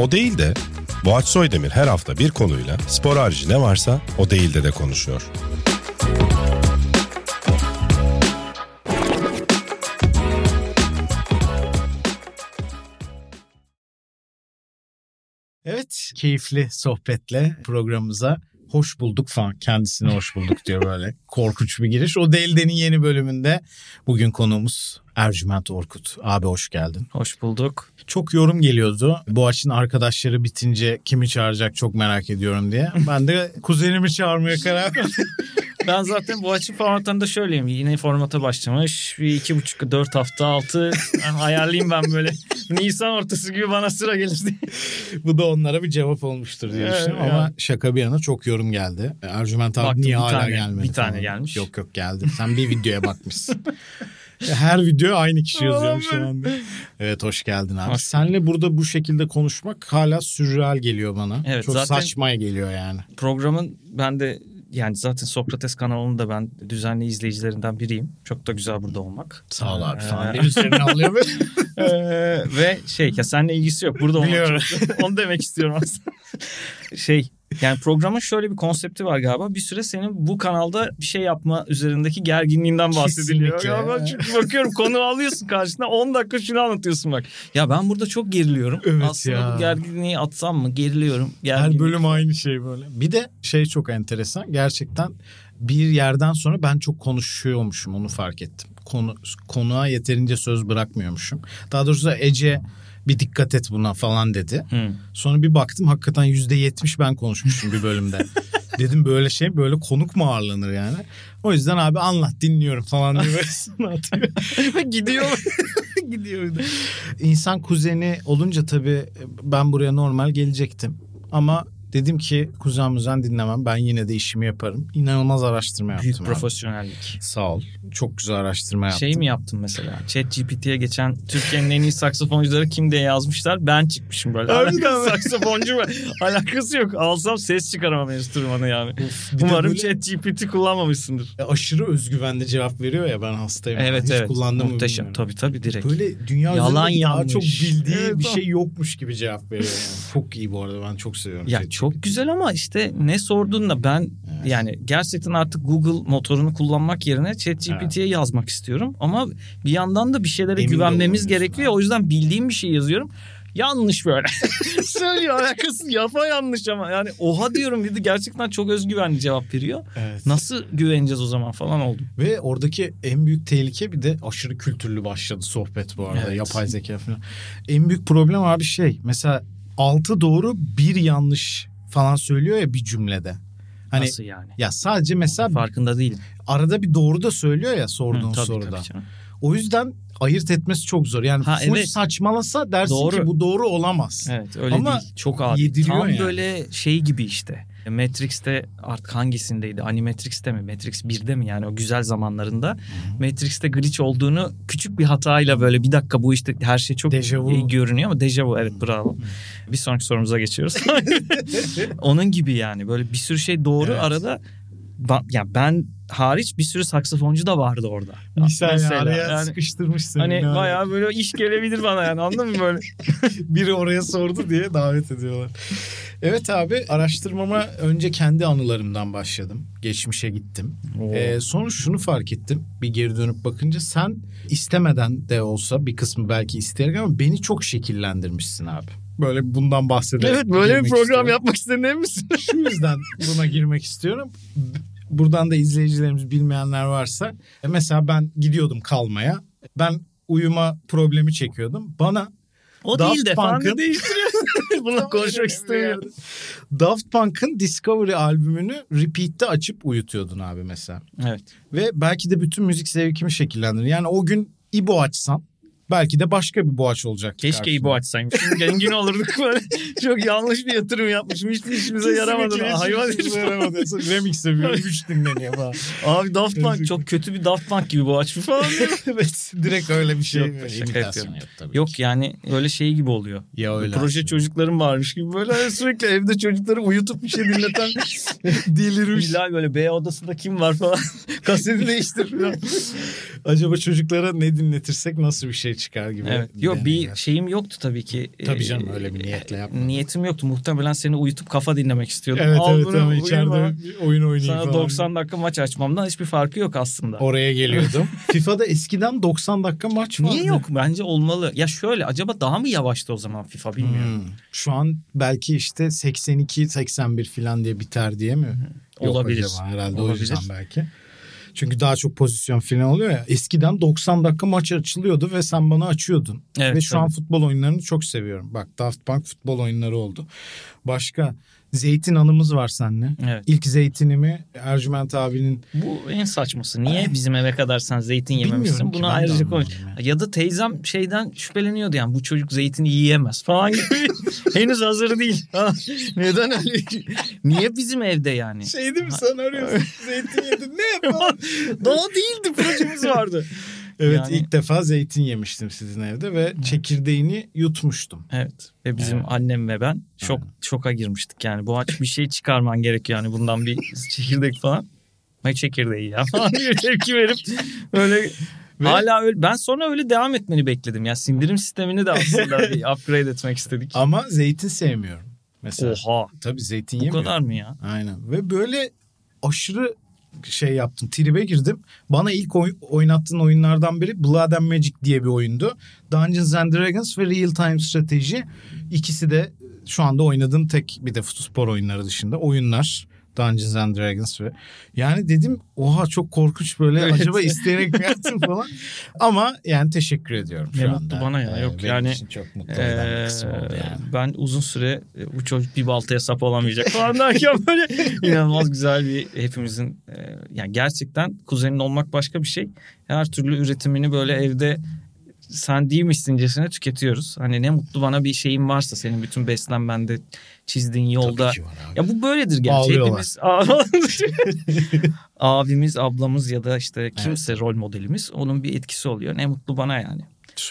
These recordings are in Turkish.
O değil de Boğaç Soydemir her hafta bir konuyla spor harici ne varsa o değil de de konuşuyor. Evet, keyifli sohbetle programımıza hoş bulduk falan. Kendisine hoş bulduk diyor böyle. Korkunç bir giriş. O Değilden'in yeni bölümünde bugün konuğumuz Ercüment Orkut. Abi hoş geldin. Hoş bulduk. Çok yorum geliyordu. Boğaç'ın arkadaşları bitince kimi çağıracak çok merak ediyorum diye. Ben de kuzenimi çağırmaya karar verdim. Ben zaten bu açı formatında şöyleyim. Yine formata başlamış. Bir iki buçuk, dört hafta, altı yani ayarlayayım ben böyle. Nisan ortası gibi bana sıra gelir diye. Bu da onlara bir cevap olmuştur diye Evet, düşünüyorum. yani. Ama şaka bir yana çok yorum geldi. Ercüment abi Baktım, niye hala tane- gelmedi? bir tane falan. gelmiş. Yok yok geldi. Sen bir videoya bakmışsın. Her video aynı kişi yazıyor şu anda. Evet hoş geldin abi. Hoş Senle burada bu şekilde konuşmak hala sürreal geliyor bana. Evet, Çok zaten- saçmaya geliyor yani. Programın ben de yani zaten Sokrates kanalının da ben düzenli izleyicilerinden biriyim. Çok da güzel burada olmak. Sağ ol abi Ee, üzerine alıyor. Ee, ve şey ya seninle ilgisi yok. Burada olmak Biliyorum. çok- onu demek istiyorum aslında. şey yani programın şöyle bir konsepti var galiba. Bir süre senin bu kanalda bir şey yapma üzerindeki gerginliğinden bahsediliyor. Kesinlikle. Ya ben çünkü bakıyorum konu alıyorsun karşına 10 dakika şunu anlatıyorsun bak. Ya ben burada çok geriliyorum. Evet Aslında ya. bu gerginliği atsam mı? Geriliyorum. Her Gerginlik. bölüm aynı şey böyle. Bir de şey çok enteresan. Gerçekten bir yerden sonra ben çok konuşuyormuşum onu fark ettim. Konu, konuğa yeterince söz bırakmıyormuşum. Daha doğrusu Ece bir dikkat et buna falan dedi. Hı. Sonra bir baktım hakikaten yüzde yetmiş ben konuşmuşum bir bölümde. Dedim böyle şey böyle konuk mu ağırlanır yani. O yüzden abi anlat dinliyorum falan diye böyle atıyor. Gidiyor. Gidiyor. İnsan kuzeni olunca tabii ben buraya normal gelecektim. Ama dedim ki kuzen muzen dinlemem. Ben yine de işimi yaparım. İnanılmaz araştırma yaptım. Büyük abi. profesyonellik. Sağ ol. Çok güzel araştırma yaptım. Şey mi yaptın mesela? Chat GPT'ye geçen Türkiye'nin en iyi saksafoncuları kim diye yazmışlar. Ben çıkmışım böyle. Alakası- saksafoncu mu? Alakası yok. Alsam ses çıkaramam enstrümanı yani. Of, Umarım böyle Chat GPT kullanmamışsındır. aşırı özgüvenli cevap veriyor ya ben hastayım. Evet Hiç evet. kullandım Muhteşem. bilmiyorum. Tabii tabii direkt. Böyle dünya Yalan yanlış. çok bildiği Evet, bir şey yokmuş gibi cevap veriyor yani. Çok iyi bu arada ben çok seviyorum. Ya. Çok güzel ama işte ne sorduğunda ben Evet. yani gerçekten artık Google motorunu kullanmak yerine ChatGPT'ye yazmak istiyorum. Ama bir yandan da bir şeylere Emin güvenmemiz gerekiyor. abi. O yüzden bildiğim bir şey yazıyorum. Yanlış böyle. Söylüyor alakası yapa yanlış ama yani oha diyorum dedi gerçekten çok özgüvenli cevap veriyor. Evet. Nasıl güveneceğiz o zaman falan oldu. Ve oradaki en büyük tehlike bir de aşırı kültürlü başladı sohbet bu arada. Evet. Yapay zeka falan. En büyük problem abi şey mesela altı doğru bir yanlış falan söylüyor ya bir cümlede. Hani Nasıl yani? ya sadece mesela Farkında değilim. arada bir doğru da söylüyor ya sorduğun Hı, tabii, soruda. tabii canım. O yüzden ayırt etmesi çok zor. Yani Ha, full evet. saçmalasa dersin Doğru. ki bu doğru olamaz. Evet öyle Ama değil. Çok ağır. yediriyor Tam yani. böyle şey gibi işte. Matrix'te artık hangisindeydi? Animatrix'te mi? Matrix 1'de mi? Yani o güzel zamanlarında. Matrix'te glitch olduğunu küçük bir hatayla böyle bir dakika bu işte her şey çok Dejavu. iyi görünüyor ama dejavu evet bravo. Bir sonraki sorumuza geçiyoruz. Onun gibi yani böyle bir sürü şey doğru Evet. arada ba- ya ben hariç bir sürü saksafoncu da vardı orada. Misal Mesela, araya yani sıkıştırmışsın. Hani Yani bayağı böyle iş gelebilir bana yani anladın mı böyle? Biri oraya sordu diye davet ediyorlar. Evet abi araştırmama önce kendi anılarımdan başladım. Geçmişe gittim. Ee, sonra şunu fark ettim. Bir geri dönüp bakınca sen istemeden de olsa bir kısmı belki isteyerek ama beni çok şekillendirmişsin abi. Böyle bundan bahsedelim. Evet böyle bir program yapmak istedin emin misin? Şu yüzden buna girmek istiyorum. Buradan da izleyicilerimiz bilmeyenler varsa e, mesela ben gidiyordum kalmaya. Ben uyuma problemi çekiyordum. Bana O Daft değil de Punk'ın- değiştiriyor. Bunu konuşmak istemiyorum. Daft Punk'ın Discovery albümünü repeat'te açıp uyutuyordun abi mesela. Evet. Ve belki de bütün müzik zevkimi şekillendirir. Yani o gün İbo açsan belki de başka bir boğaç olacak. Keşke İbo açsaymış. Şimdi Zengin olurduk böyle. Çok yanlış bir yatırım yapmışım. Hiçbir işimize yaramadı. Hayvan herif. yaramadı. Remix yapıyorum. Üç dinleniyor falan. Abi Daft Punk çok kötü bir Daft Punk gibi bu aç falan. evet. Direkt öyle bir şey. Yok, şaka yapıyorum. yap tabii. Yok yani öyle şey gibi oluyor. Ya öyle. Proje çocuklarım varmış gibi böyle sürekli evde çocukları uyutup bir şey dinleten delirmiş. Hilal böyle B odasında kim var falan kaseti değiştir. Acaba çocuklara ne dinletirsek nasıl bir şey çıkar gibi. Evet. Yok bir şeyim yoktu tabii ki. Tabii canım, Ee, öyle bir niyetle yapmadım. Niyetim yoktu. Muhtemelen seni uyutup kafa dinlemek istiyordum. Evet Al evet bunu, ama içeride bir oyun oynayayım Sana falan. 90 dakika maç açmamdan hiçbir farkı yok aslında. Oraya geliyordum. FIFA'da eskiden 90 dakika maç vardı. Niye yok? Bence olmalı. Ya şöyle acaba daha mı yavaştı o zaman FIFA bilmiyorum. Hmm. Şu an belki işte 82-81 falan diye biter diye mi? Yok Olabilir. acaba herhalde o Olabilir. yüzden belki. Çünkü daha çok pozisyon falan oluyor ya. Eskiden 90 dakika maç açılıyordu ve sen bana açıyordun. Evet, ve şu an tabii. futbol oyunlarını çok seviyorum. Bak Daft Punk futbol oyunları oldu. Başka Zeytin anımız var seninle. Evet. İlk zeytinimi Ercüment abinin Bu en saçması. Niye bizim eve kadar sen zeytin yememişsin? de ayrıca konuş. anlamadım Ya da teyzem şeyden şüpheleniyordu yani bu çocuk zeytini yiyemez falan gibi. Henüz hazır değil. Ha, Neden öyle? Niye bizim evde yani? şey değil mi sen arıyorsun zeytin yedin ne yapalım? Daha değildi projemiz vardı. Evet Yani- ilk defa zeytin yemiştim sizin evde ve çekirdeğini yutmuştum. Evet. Ve bizim Evet. annem ve ben şok şoka girmiştik yani. Bu aç bir şey çıkarman gerekiyor yani bundan bir çekirdek falan. Ne çekirdeği ya falan diye tepki verip böyle Ve- hala öyle ben sonra öyle devam etmeni bekledim. Ya sindirim sistemini de aslında bir upgrade etmek istedik. Ama zeytin sevmiyorum. Mesela. Oha. Tabii zeytin Bu yemiyorum. kadar mı ya? Aynen. Ve böyle aşırı şey yaptım. Tribe girdim. Bana ilk oy- oynattığın oyunlardan biri Blood and Magic diye bir oyundu. Dungeons and Dragons ve Real Time Strateji. İkisi de şu anda oynadığım tek bir de spor oyunları dışında oyunlar. Dungeons and Dragons ve yani dedim oha çok korkunç böyle Evet. acaba isteyerek mi yaptım falan. Ama yani teşekkür ediyorum şu Ne anda. mutlu bana ya. Ee, Yok benim yani, için çok mutlu eden bir kısım oldu Ee, yani. Ben uzun süre e, bu çocuk bir baltaya sap olamayacak falan derken böyle inanılmaz güzel bir hepimizin e, yani gerçekten kuzenin olmak başka bir şey. Her türlü üretimini böyle evde sen değilmişsincesine tüketiyoruz. Hani ne mutlu bana bir şeyin varsa senin bütün beslenmende çizdiğin yolda. Tabii ki var abi. Ya bu böyledir gerçi. Hepimiz abimiz, ablamız ya da işte kimse rol modelimiz onun bir etkisi oluyor. Ne mutlu bana yani.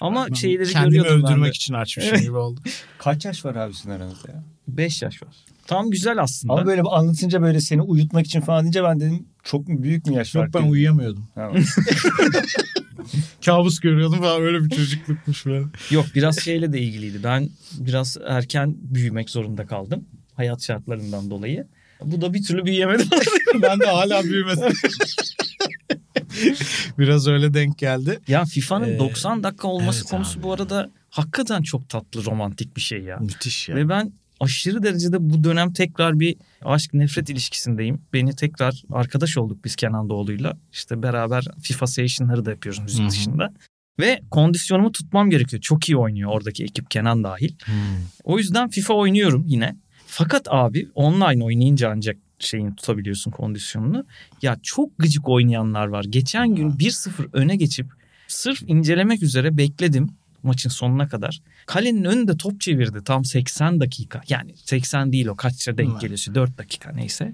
Ama Ben şeyleri kendimi görüyordum ben öldürmek de. için açmışım gibi oldu. Kaç yaş var abi sizin aranızda ya? 5 yaş var. Tam güzel aslında. Ama böyle anlatınca böyle seni uyutmak için falan deyince ben dedim çok mu büyük mü yaş var? Yok ben uyuyamıyordum. Kabus görüyordum falan öyle bir çocuklukmuş falan. Yok biraz şeyle de ilgiliydi. Ben biraz erken büyümek zorunda kaldım. Hayat şartlarından dolayı. Bu da bir türlü büyüyemedim. ben de hala büyümedim. Biraz öyle denk geldi. ya FIFA'nın Ee, 90 dakika olması evet konusu abi. bu arada hakikaten çok tatlı romantik bir şey ya. Müthiş ya. Ve ben aşırı derecede bu dönem tekrar bir aşk nefret ilişkisindeyim. Beni tekrar arkadaş olduk biz Kenan Doğulu'yla. İşte beraber FIFA session'ları da yapıyoruz müzik Hı hı. dışında. Ve kondisyonumu tutmam gerekiyor. Çok iyi oynuyor oradaki ekip Kenan dahil. Hmm. O yüzden FIFA oynuyorum yine. Fakat abi online oynayınca ancak şeyini tutabiliyorsun kondisyonunu. Ya çok gıcık oynayanlar var. Geçen gün 1-0 öne geçip sırf incelemek üzere bekledim maçın sonuna kadar. Kalenin önünde top çevirdi tam 80 dakika. Yani 80 değil o kaçça denk Evet. geliyorsa 4 dakika neyse.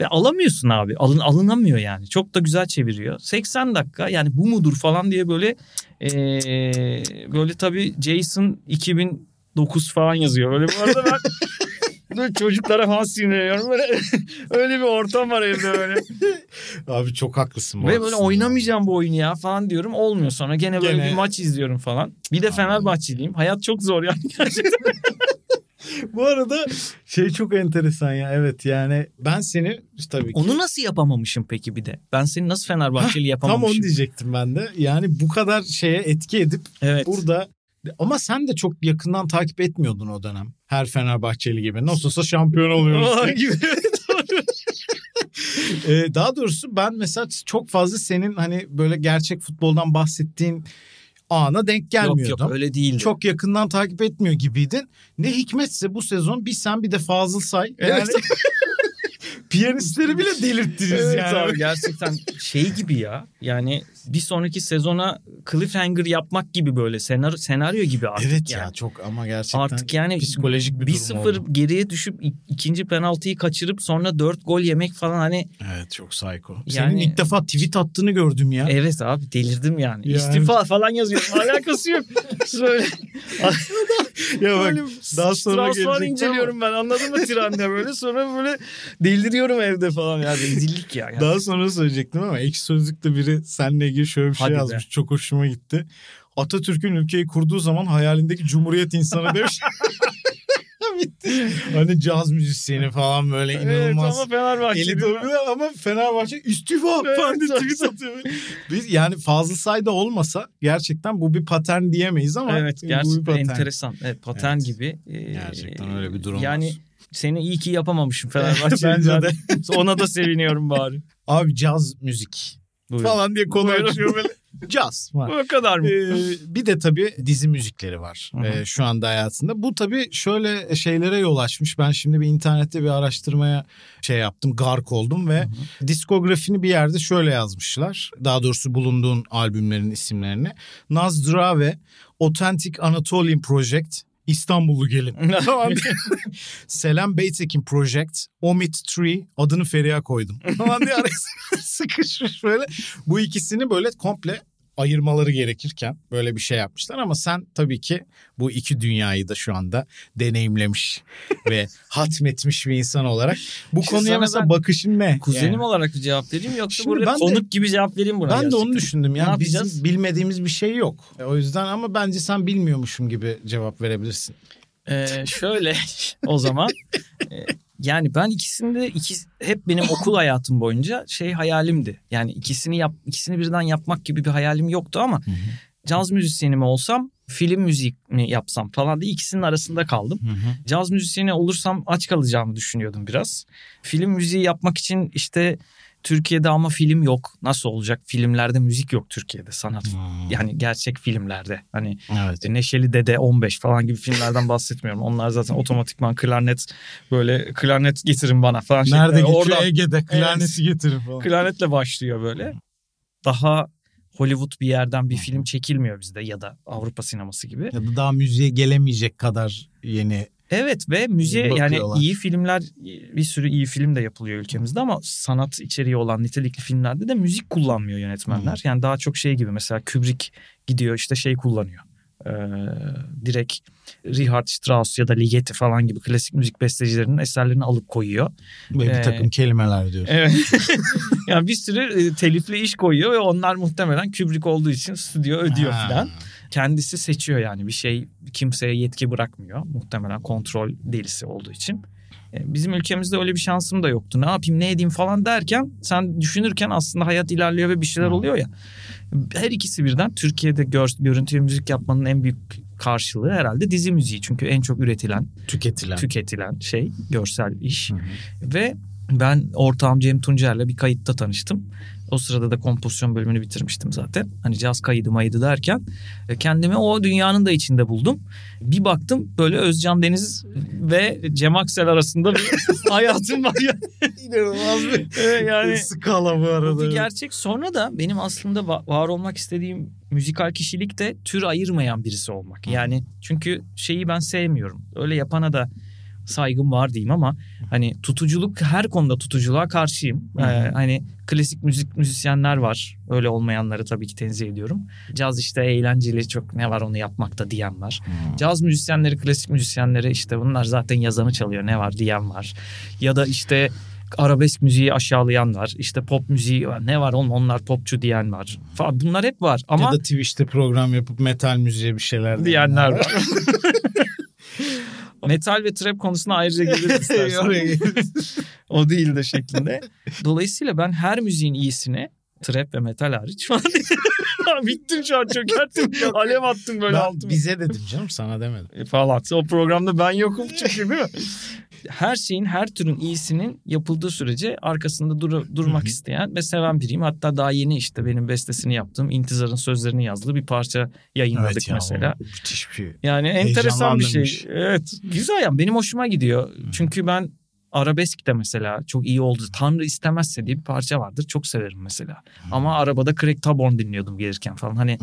Ve alamıyorsun abi. Alın, alınamıyor yani. Çok da güzel çeviriyor. 80 dakika yani bu mudur falan diye böyle eee, böyle tabii Jason 2009 falan yazıyor. Böyle bu arada ben böyle çocuklara falan sinirleniyorum. Böyle, öyle bir ortam var evde böyle. Abi çok haklısın. Ve böyle oynamayacağım bu oyunu ya falan diyorum. Olmuyor sonra gene böyle Gene- bir maç izliyorum falan. Bir de Fenerbahçeliyim. Hayat çok zor yani gerçekten. Bu arada şey çok enteresan ya. Evet yani ben seni tabii ki. Onu nasıl yapamamışım peki bir de? Ben seni nasıl Fenerbahçeli Tam yapamamışım? onu diyecektim ben de. Yani bu kadar şeye etki edip Evet. burada ama sen de çok yakından takip etmiyordun o dönem. Her Fenerbahçeli gibi. Nasıl olsa şampiyon oluyoruz. gibi. Ee, daha doğrusu ben mesela çok fazla senin hani böyle gerçek futboldan bahsettiğin ana denk yok gelmiyordum. yok öyle değildi. Çok yakından takip etmiyor gibiydin. Ne hikmetse bu sezon bir sen bir de Fazıl Say. Yani Evet. piyanistleri bile delirttiniz Evet yani. abi gerçekten şey gibi ya. Yani bir sonraki sezona cliffhanger yapmak gibi böyle senaryo, senaryo gibi artık Evet yani. ya çok ama gerçekten Artık yani psikolojik bir durum 1-0 oldu. geriye düşüp ik- ikinci penaltıyı kaçırıp sonra 4 gol yemek falan hani Evet çok psycho. Senin Yani- ilk defa tweet attığını gördüm ya. evet abi delirdim yani. Yani- İstifa falan yazıyorum alakası yok. Böyle ya bak daha sonra gelecekti inceliyorum ben anladın mı trende böyle sonra böyle deliriyorum evde falan ya rezillik ya. Daha sonra söyleyecektim ama ekşi sözlükte biri seninle ilgili şöyle bir şey Hadi be. yazmış. Çok hoşuma gitti. Atatürk'ün ülkeyi kurduğu zaman hayalindeki cumhuriyet insanı demiş. Bitti. Hani caz müzisyeni falan böyle inanılmaz. Evet ama Fenerbahçe. Elit oluyor ama Fenerbahçe istifa Evet, falan diye tweet atıyor. Biz yani fazla sayıda olmasa gerçekten bu bir patern diyemeyiz ama Evet bu bir gerçekten patern. enteresan. Evet, patern Evet. gibi. Ee, Gerçekten öyle bir durum Yani var. Seni iyi ki yapamamışım Fenerbahçe. Bence de. Ona da seviniyorum bari. Abi caz müzik Buyurun. falan diye konu Buyurun. açıyor böyle. Caz var. Bu kadar mı? Ee, bir de tabii dizi müzikleri var ee, şu anda hayatında. Bu tabii şöyle şeylere yol açmış. Ben şimdi bir internette bir araştırmaya şey yaptım, gark oldum ve diskografini bir yerde şöyle yazmışlar. Daha doğrusu bulunduğun albümlerin isimlerini. Nazdrave, Authentic Anatolian Project, İstanbullu Gelin. Selam Beytekin Project, Omit Tree adını Feriha koydum. Falan diye sıkışmış böyle. Bu ikisini böyle komple ayırmaları gerekirken böyle bir şey yapmışlar ama sen tabii ki bu iki dünyayı da şu anda deneyimlemiş ve hatmetmiş bir insan olarak bu İşte konuya mesela bakışın ne? Kuzenim Yani? olarak bir cevap vereyim yoksa Şimdi burada ben de- konuk gibi cevap vereyim buna. Ben de gerçekten. onu düşündüm. Ne Yani yapacağız? bizim bilmediğimiz bir şey yok. O yüzden ama bence sen bilmiyormuşum gibi cevap verebilirsin. Ee, şöyle o zaman e, yani ben ikisinde iki, hep benim okul hayatım boyunca şey hayalimdi. Yani ikisini yap ikisini birden yapmak gibi bir hayalim yoktu ama caz müzisyeni mi olsam film müziği mi yapsam falan diye ikisinin arasında kaldım. Caz müzisyeni olursam aç kalacağımı düşünüyordum biraz. Film müziği yapmak için işte Türkiye'de ama film yok. Nasıl olacak? Filmlerde müzik yok Türkiye'de sanat. Yani gerçek filmlerde. Hani Evet. işte Neşeli Dede 15 falan gibi filmlerden bahsetmiyorum. Onlar zaten otomatikman klarnet böyle klarnet getirin bana falan. Nerede şeklinde. geçiyor? Oradan Ege'de. Klarneti getirin falan. klarnetle başlıyor böyle. Daha Hollywood bir yerden bir film çekilmiyor bizde ya da Avrupa sineması gibi. Ya da daha müziğe gelemeyecek kadar yeni. Evet ve müziğe yani iyi filmler bir sürü iyi film de yapılıyor ülkemizde ama sanat içeriği olan nitelikli filmlerde de müzik kullanmıyor yönetmenler. Yani daha çok şey gibi mesela Kubrick gidiyor işte şey kullanıyor. Ee, direkt Richard Strauss ya da Ligeti falan gibi klasik müzik bestecilerinin eserlerini alıp koyuyor. Ve bir Ee, takım kelimeler diyor. Evet. yani bir sürü e, telifli iş koyuyor ve onlar muhtemelen Kubrick olduğu için stüdyo ödüyor Ha. falan. Kendisi seçiyor yani bir şey kimseye yetki bırakmıyor. Muhtemelen kontrol delisi olduğu için. E, Bizim ülkemizde öyle bir şansım da yoktu. Ne yapayım ne edeyim falan derken sen düşünürken aslında hayat ilerliyor ve bir şeyler oluyor ya. Her ikisi birden Türkiye'de gör, görüntü ve müzik yapmanın en büyük karşılığı herhalde dizi müziği. Çünkü en çok üretilen, Tüketilen. tüketilen şey görsel iş. Hı hı. Ve ben ortağım Cem Tuncer'le bir kayıtta tanıştım. O sırada da kompozisyon bölümünü bitirmiştim zaten. Hani caz kaydı maydı derken e, kendimi o dünyanın da içinde buldum. Bir baktım böyle Özcan Deniz ve Cem Aksel arasında bir hayatım var ya. İnanılmaz bir yani skala bu bu arada. bir gerçek. Sonra da benim aslında va- var olmak istediğim müzikal kişilik de tür ayırmayan birisi olmak. Yani çünkü şeyi ben sevmiyorum. Öyle yapana da saygım var diyeyim ama hani tutuculuk her konuda tutuculuğa karşıyım. Ee, hani klasik müzik müzisyenler var. Öyle olmayanları tabii ki tenzih ediyorum. Caz işte eğlenceli çok ne var onu yapmakta diyen var. Hmm. Caz müzisyenleri, klasik müzisyenleri işte bunlar zaten yazanı çalıyor ne var diyen var. Ya da işte arabesk müziği aşağılayan var. İşte pop müziği var. Ne var oğlum onlar popçu diyen var. Falan. Bunlar hep var ama Ya da Twitch'te program yapıp metal müziğe bir şeyler diyenler var. Metal ve trap konusuna ayrıca geliriz istersen. O değil de şeklinde. Dolayısıyla ben her müziğin iyisini trap ve metal hariç falan bittim şu an çökerttim. Alev attım böyle Ben altıma. bize dedim canım sana demedim. E, falan. O programda ben yokum çünkü değil mi? Her şeyin, her türün iyisinin yapıldığı sürece arkasında dur- durmak isteyen ve seven biriyim. Hatta daha yeni işte benim bestesini yaptığım İntizar'ın sözlerini yazdığı bir parça yayınladık Evet ya, mesela. müthiş bir. Yani enteresan bir şey. Evet. Güzel yani benim hoşuma gidiyor. Çünkü ben arabesk de mesela çok iyi oldu. Tanrı istemezse diye bir parça vardır. Çok severim mesela. Ama arabada Craig Taborn dinliyordum gelirken falan. Hani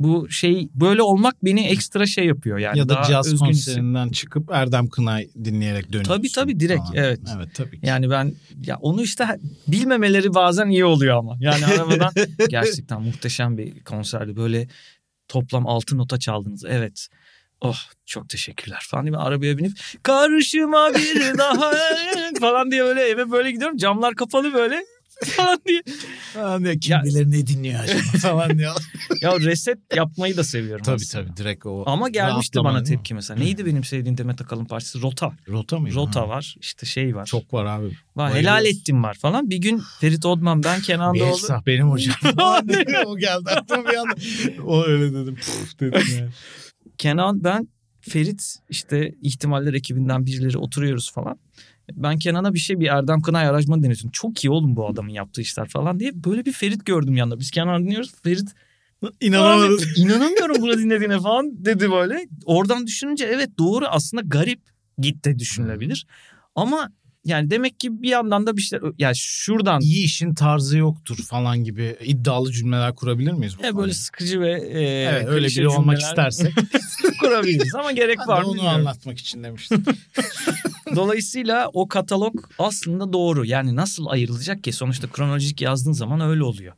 bu şey böyle olmak beni ekstra şey yapıyor yani. ya da daha caz özgün konserinden çıkıp Erdem Kınay dinleyerek dönüyorsun. Tabii, tabii, direkt, falan. evet. Evet tabii ki. Yani ben ya onu işte bilmemeleri bazen iyi oluyor ama. Yani arabadan gerçekten muhteşem bir konserdi. Böyle toplam altı nota çaldınız. Evet. Oh çok teşekkürler falan diye arabaya binip karşıma bir daha falan diye böyle eve böyle gidiyorum. Camlar kapalı böyle. falan diye. Falan diye kim bilir ne dinliyor acaba falan diyor. Ya reset yapmayı da seviyorum tabii aslında. tabii direkt o. Ama gelmişti bana tepki mesela. Neydi benim sevdiğim Demet Akalın parçası? Rota. Rota mıydı? Rota Ha. var. işte şey var. Çok var abi. var. bayılıyoruz. Helal ettim var falan. Bir gün Ferit Odman ben Kenan Doğulu. Bielsa benim hocam. O geldi aklıma bir anda. O öyle dedim. Puf dedim yani. Kenan ben Ferit işte ihtimaller ekibinden birileri oturuyoruz falan. Ben Kenan'a bir şey bir Erdem Kınay aranjmanı denetiyorum. Çok iyi oğlum bu adamın yaptığı işler falan diye. Böyle bir Ferit gördüm yanında. Biz Kenan dinliyoruz. Ferit İnanamadım. Abi, inanamıyorum bunu dinlediğine falan dedi böyle. Oradan düşününce evet doğru aslında garip gitti düşünülebilir. Ama yani demek ki bir yandan da bir şeyler yani şuradan İyi işin tarzı yoktur falan gibi iddialı cümleler kurabilir miyiz? bu e, böyle sıkıcı ve e, Evet öyle biri olmak cümleler istersek. kurabiliriz ama gerek var mı onu bilmiyorum. anlatmak için demiştim. Dolayısıyla o katalog aslında doğru. Yani nasıl ayrılacak ki? Sonuçta kronolojik yazdığın zaman öyle oluyor.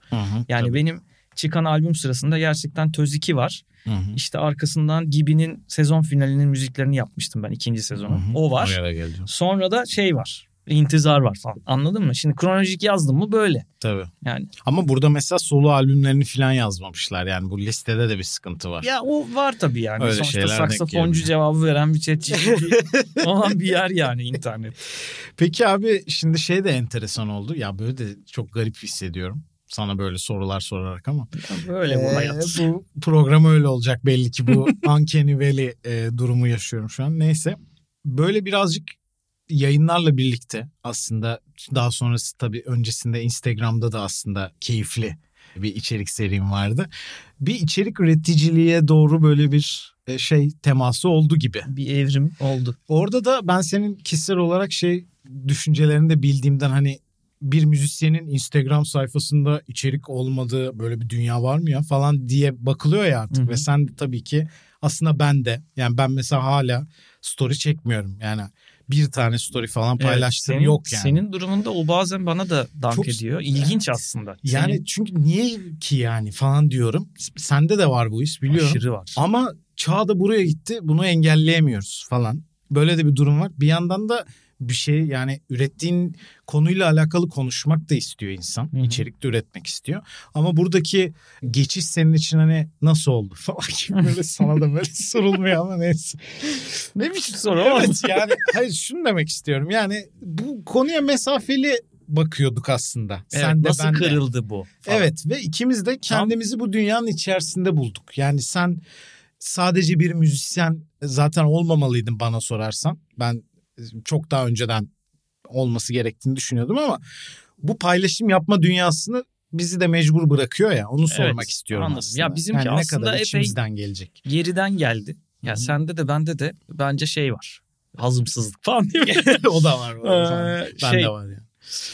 Yani Tabii. benim çıkan albüm sırasında gerçekten Töz 2 var. Hı hı. İşte arkasından Gibi'nin sezon finalinin müziklerini yapmıştım ben ikinci sezonu. Hı hı. O var. Sonra da şey var. İntizar var falan. Anladın mı? Şimdi kronolojik yazdım mı böyle. Tabii. Yani Ama burada mesela solo albümlerini falan yazmamışlar. Yani bu listede de bir sıkıntı var. ya o var tabii yani. Öyle Sonuçta saksafoncu cevabı veren bir chat olan bir yer yani internet. Peki abi şimdi şey de enteresan oldu. Ya böyle de çok garip hissediyorum. Sana böyle sorular sorarak ama. Böyle bu Ee, hayat. bu program öyle olacak belli ki bu Uncanny Valley e, durumu yaşıyorum şu an. Neyse böyle birazcık yayınlarla birlikte aslında daha sonrası tabii öncesinde Instagram'da da aslında keyifli bir içerik serim vardı. Bir içerik üreticiliğe doğru böyle bir e, şey teması oldu gibi. Bir evrim oldu. Orada da ben senin kişisel olarak şey düşüncelerini de bildiğimden hani bir müzisyenin Instagram sayfasında içerik olmadığı böyle bir dünya var mı ya falan diye bakılıyor ya artık Hı hı. ve sen de tabii ki aslında ben de yani ben mesela hala story çekmiyorum yani bir tane story falan Evet, paylaştığım senin- yok yani. Senin durumunda o bazen bana da dank Çok- ediyor. İlginç Evet. aslında. yani Senin çünkü niye ki yani falan diyorum. Sende de var bu his biliyorum. aşırı var. Ama çağ da buraya gitti. Bunu engelleyemiyoruz falan. Böyle de bir durum var. Bir yandan da bir şey yani ürettiğin konuyla alakalı konuşmak da istiyor insan. Hı hı. İçerik de üretmek istiyor. Ama buradaki geçiş senin için hani nasıl oldu falan gibi böyle sana da böyle sorulmuyor ama neyse. Ne biçim soru. Evet yani hayır şunu demek istiyorum. Yani bu konuya mesafeli bakıyorduk aslında. Evet, Sen de nasıl ben de. kırıldı bu? falan. Evet ve ikimiz de kendimizi bu dünyanın içerisinde bulduk. Yani sen sadece bir müzisyen zaten olmamalıydın bana sorarsan. Ben çok daha önceden olması gerektiğini düşünüyordum ama bu paylaşım yapma dünyasını bizi de mecbur bırakıyor ya. Onu sormak istiyorum anladım. aslında. Ya bizimki yani ne aslında kadar epey- içimizden gelecek. Geriden geldi. Ya hı. sende de bende de bence şey var. Hazımsızlık falan değil mi? o da var. Ee, ben şey- de var ya.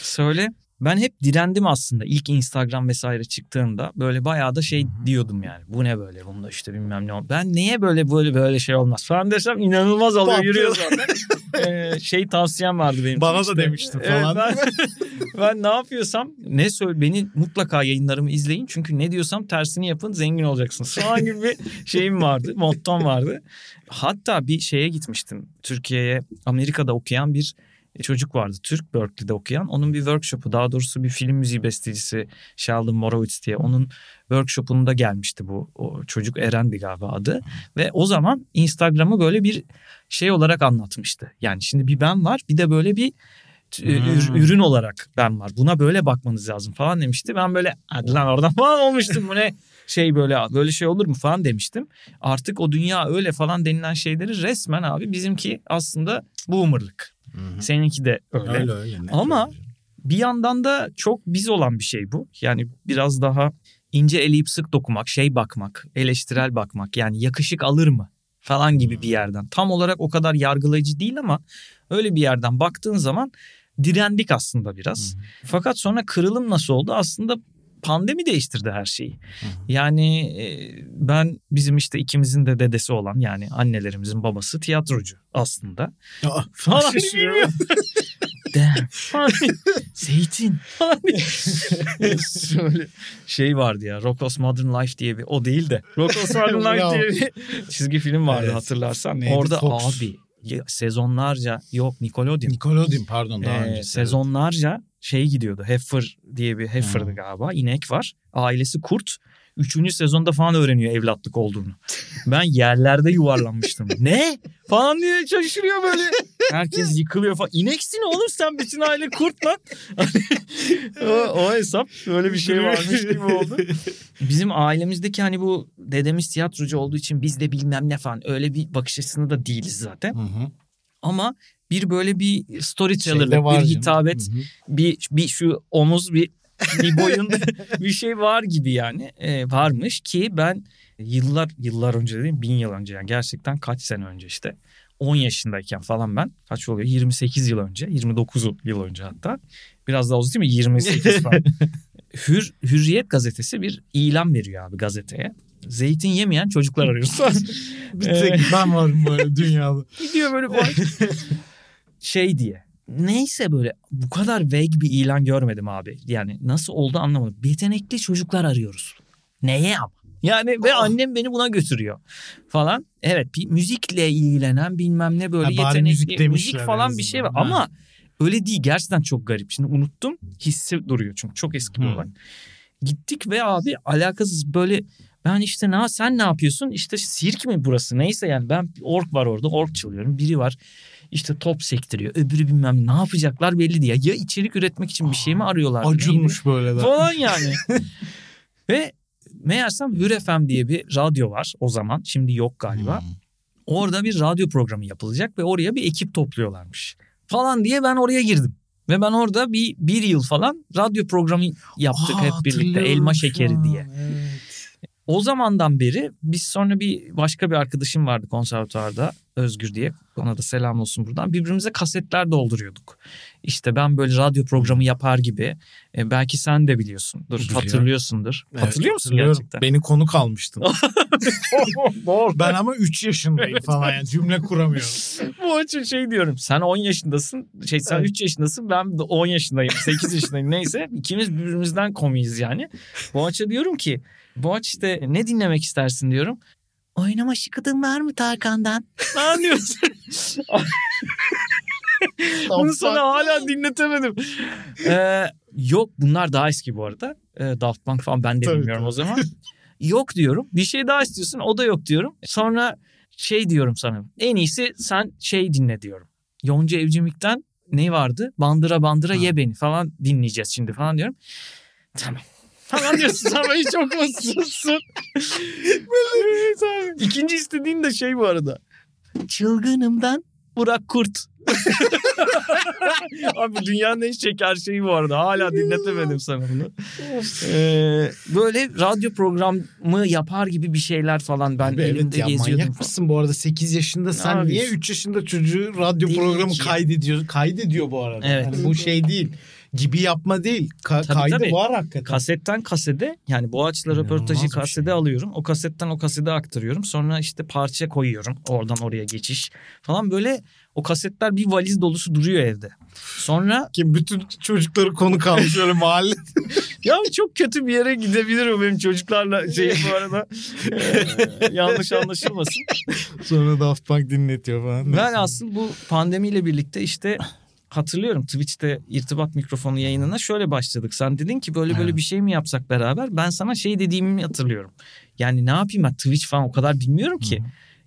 Söyle. Ben hep direndim aslında ilk Instagram vesaire çıktığında böyle bayağı da şey diyordum yani. Bu ne böyle bunda işte bilmem ne. Ben niye böyle böyle böyle şey olmaz falan desem inanılmaz alıyor yürüyor zaten. Ee, şey tavsiyem vardı benim. Bana da işte. demiştin Evet, falan. ben, ben ne yapıyorsam ne söyle beni mutlaka yayınlarımı izleyin. Çünkü ne diyorsam tersini yapın zengin olacaksınız. Falan gibi bir şeyim vardı. Mottom vardı. Hatta bir şeye gitmiştim. Türkiye'ye Amerika'da okuyan bir çocuk vardı. Türk Berkeley'de okuyan. Onun bir workshop'u daha doğrusu bir film müziği bestecisi Sheldon Morowitz diye. Onun workshop'unda gelmişti bu. O çocuk Eren'di galiba adı. Ve o zaman Instagram'ı böyle bir şey olarak anlatmıştı. Yani şimdi bir ben var bir de böyle bir ür- Hmm. ürün olarak ben var. Buna böyle bakmanız lazım falan demişti. Ben böyle hadi lan oradan falan olmuştum. Bu ne şey böyle böyle şey olur mu falan demiştim. Artık o dünya öyle falan denilen şeyleri resmen abi bizimki aslında boomerlık. Seninki de öyle. Öyle öyle. Ama- öyle. Bir yandan da çok biz olan bir şey bu. Yani biraz daha ince eleyip sık dokumak, şey bakmak, eleştirel bakmak. Yani yakışık alır mı falan gibi bir yerden. Tam olarak o kadar yargılayıcı değil ama öyle bir yerden baktığın zaman direndik aslında biraz. Fakat sonra kırılım nasıl oldu? Aslında pandemi değiştirdi her şeyi. Yani e, ben bizim işte ikimizin de dedesi olan yani annelerimizin babası tiyatrocu aslında. Aa, Falan. Falan. Zeytin. Falan. Şöyle şey vardı ya Rocko's Modern Life diye bir o değil de Rocko's Modern Life diye bir çizgi film vardı Evet. hatırlarsan. Neydi? Orada Fox. abi sezonlarca yok Nickelodeon. Nickelodeon pardon daha Ee, önce. sezonlarca şey gidiyordu. Heifer diye bir Heifer'dı Hmm. galiba. inek var. Ailesi kurt. Üçüncü sezonda falan öğreniyor evlatlık olduğunu. Ben yerlerde yuvarlanmıştım. ne? Falan diye şaşırıyor böyle. Herkes yıkılıyor falan. İneksin oğlum sen bütün aile kurt lan. o, o hesap böyle bir şey varmış gibi oldu. Bizim ailemizdeki hani bu dedemiz tiyatrocu olduğu için biz de bilmem ne falan öyle bir bakış açısında da değiliz zaten. Hı hı. Ama bir böyle bir storyteller'lık, var bir hitabet, Hı hı. bir bir şu omuz bir bir boyun bir şey var gibi yani Ee, varmış ki ben yıllar yıllar önce değil bin yıl önce yani gerçekten kaç sene önce işte 10 yaşındayken falan ben kaç oluyor 28 yıl önce 29 yıl önce hatta biraz daha uzun değil mi 28 falan. Hür, Hürriyet gazetesi bir ilan veriyor abi gazeteye. Zeytin yemeyen çocuklar arıyoruz. Bir tek ben varım böyle dünyada. Gidiyor böyle boy. Şey diye. Neyse böyle bu kadar vague bir ilan görmedim abi. Yani nasıl oldu anlamadım. Yetenekli çocuklar arıyoruz. Neye ama? Yani ve Oh. annem beni buna götürüyor falan. Evet bir müzikle ilgilenen bilmem ne böyle Ha, yetenekli müzik müzik, falan bir şey var. Ha. Ama öyle değil gerçekten çok garip. Şimdi unuttum hissi duruyor çünkü çok eski bir Hı. olay. Gittik ve abi alakasız böyle ben işte ne sen ne yapıyorsun? İşte sirk mi burası? Neyse yani ben ork var orada ork çalıyorum. Biri var işte top sektiriyor. Öbürü bilmem ne yapacaklar belli değil. Ya içerik üretmek için bir şey mi arıyorlar? Acunmuş böyle de. Falan yani. ve meğersem Hür FM diye bir radyo var o zaman. Şimdi yok galiba. Hmm. Orada bir radyo programı yapılacak ve oraya bir ekip topluyorlarmış. Falan diye ben oraya girdim. Ve ben orada bir, bir yıl falan radyo programı yaptık Aa, hep birlikte. Elma şekeri an, diye. evet. O zamandan beri biz sonra bir başka bir arkadaşım vardı konservatuarda Özgür diye. Ona da selam olsun buradan. Birbirimize kasetler dolduruyorduk. İşte ben böyle radyo programı yapar gibi. E, belki sen de biliyorsundur. Biliyorum. Hatırlıyorsundur. Evet, Hatırlıyor musun gerçekten? Beni konuk almıştın. Doğru. ben ama 3 yaşındayım falan yani cümle kuramıyorum. Bu açı şey diyorum. Sen 10 yaşındasın. Şey sen Evet. 3 yaşındasın. Ben de 10 yaşındayım. 8 yaşındayım. Neyse. ikimiz birbirimizden komiyiz yani. Boğaç'a diyorum ki Boğaç işte ne dinlemek istersin diyorum. Oynama şıkıdın var mı Tarkan'dan? Lan diyorsun. Bunu sana hala dinletemedim. Ee, yok bunlar daha eski bu arada. Ee, Daft Punk falan ben de Tabii, bilmiyorum o tabii. zaman. yok diyorum. Bir şey daha istiyorsun o da yok diyorum. Sonra şey diyorum sana. En iyisi sen şey dinle diyorum. Yonca Evcimik'ten ne vardı? Bandıra bandıra Ha. ye beni falan dinleyeceğiz şimdi falan diyorum. Tamam. Falan diyorsun sen böyle çok mutsuzsun. Evet abi. İkinci istediğin de şey bu arada. Çılgınımdan Burak Kurt. Abi dünyanın en şeker şeyi bu arada. Hala dinletemedim sana bunu. Ee, böyle radyo programı yapar gibi bir şeyler falan ben Abi elimde evet ya geziyordum. manyak mısın bu arada 8 yaşında sen Abi. niye 3 yaşında çocuğu radyo Değil programı ki. kaydediyor kaydediyor bu arada. Evet. Yani bu şey değil. Gibi yapma değil. Ka- Tabii, kaydı tabii. var hakikaten. Kasetten kasede yani Boğaç'la İnanılmaz röportajı bir kasede şey. alıyorum. O kasetten o kasede aktarıyorum. Sonra işte parça koyuyorum. Oradan oraya geçiş falan böyle o kasetler bir valiz dolusu duruyor evde. Sonra Ki bütün çocukları konu kalmış öyle mahalle. ya çok kötü bir yere gidebilir o benim çocuklarla şey bu arada. Ee, yanlış anlaşılmasın. Sonra Daft Punk dinletiyor falan. Ben aslında bu pandemiyle birlikte işte hatırlıyorum Twitch'te irtibat mikrofonu yayınına şöyle başladık. Sen dedin ki böyle böyle bir şey mi yapsak beraber? Ben sana şey dediğimi hatırlıyorum. Yani ne yapayım ben Twitch falan o kadar bilmiyorum ki.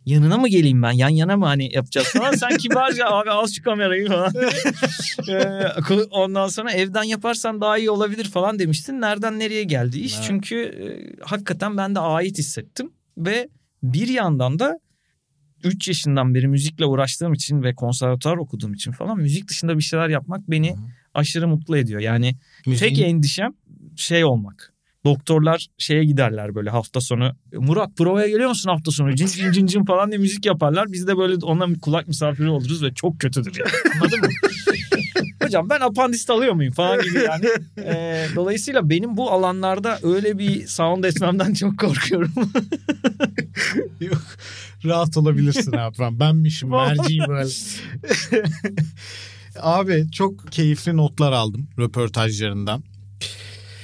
Yanına mı geleyim ben? Yan yana mı hani yapacağız falan? Sen kibarca abi al şu kamerayı falan. Ee, Ondan sonra evden yaparsan daha iyi olabilir falan demiştin. Nereden nereye geldi iş? Evet. Çünkü e, hakikaten ben de ait hissettim. Ve bir yandan da 3 yaşından beri müzikle uğraştığım için ve konservatuar okuduğum için falan müzik dışında bir şeyler yapmak beni Hı. aşırı mutlu ediyor. Yani Müziğin- tek endişem şey olmak. Doktorlar şeye giderler böyle hafta sonu. Murat provaya geliyor musun hafta sonu? Cin cin cin cin falan diye müzik yaparlar. Biz de böyle ona kulak misafiri oluruz ve çok kötüdür yani. Anladın mı? Hocam ben apandist alıyor muyum falan gibi yani. Ee, dolayısıyla benim bu alanlarda öyle bir sound etmemden çok korkuyorum. Yok. Rahat olabilirsin abi. Ben benmişim. Merciyim böyle. abi çok keyifli notlar aldım röportajlarından.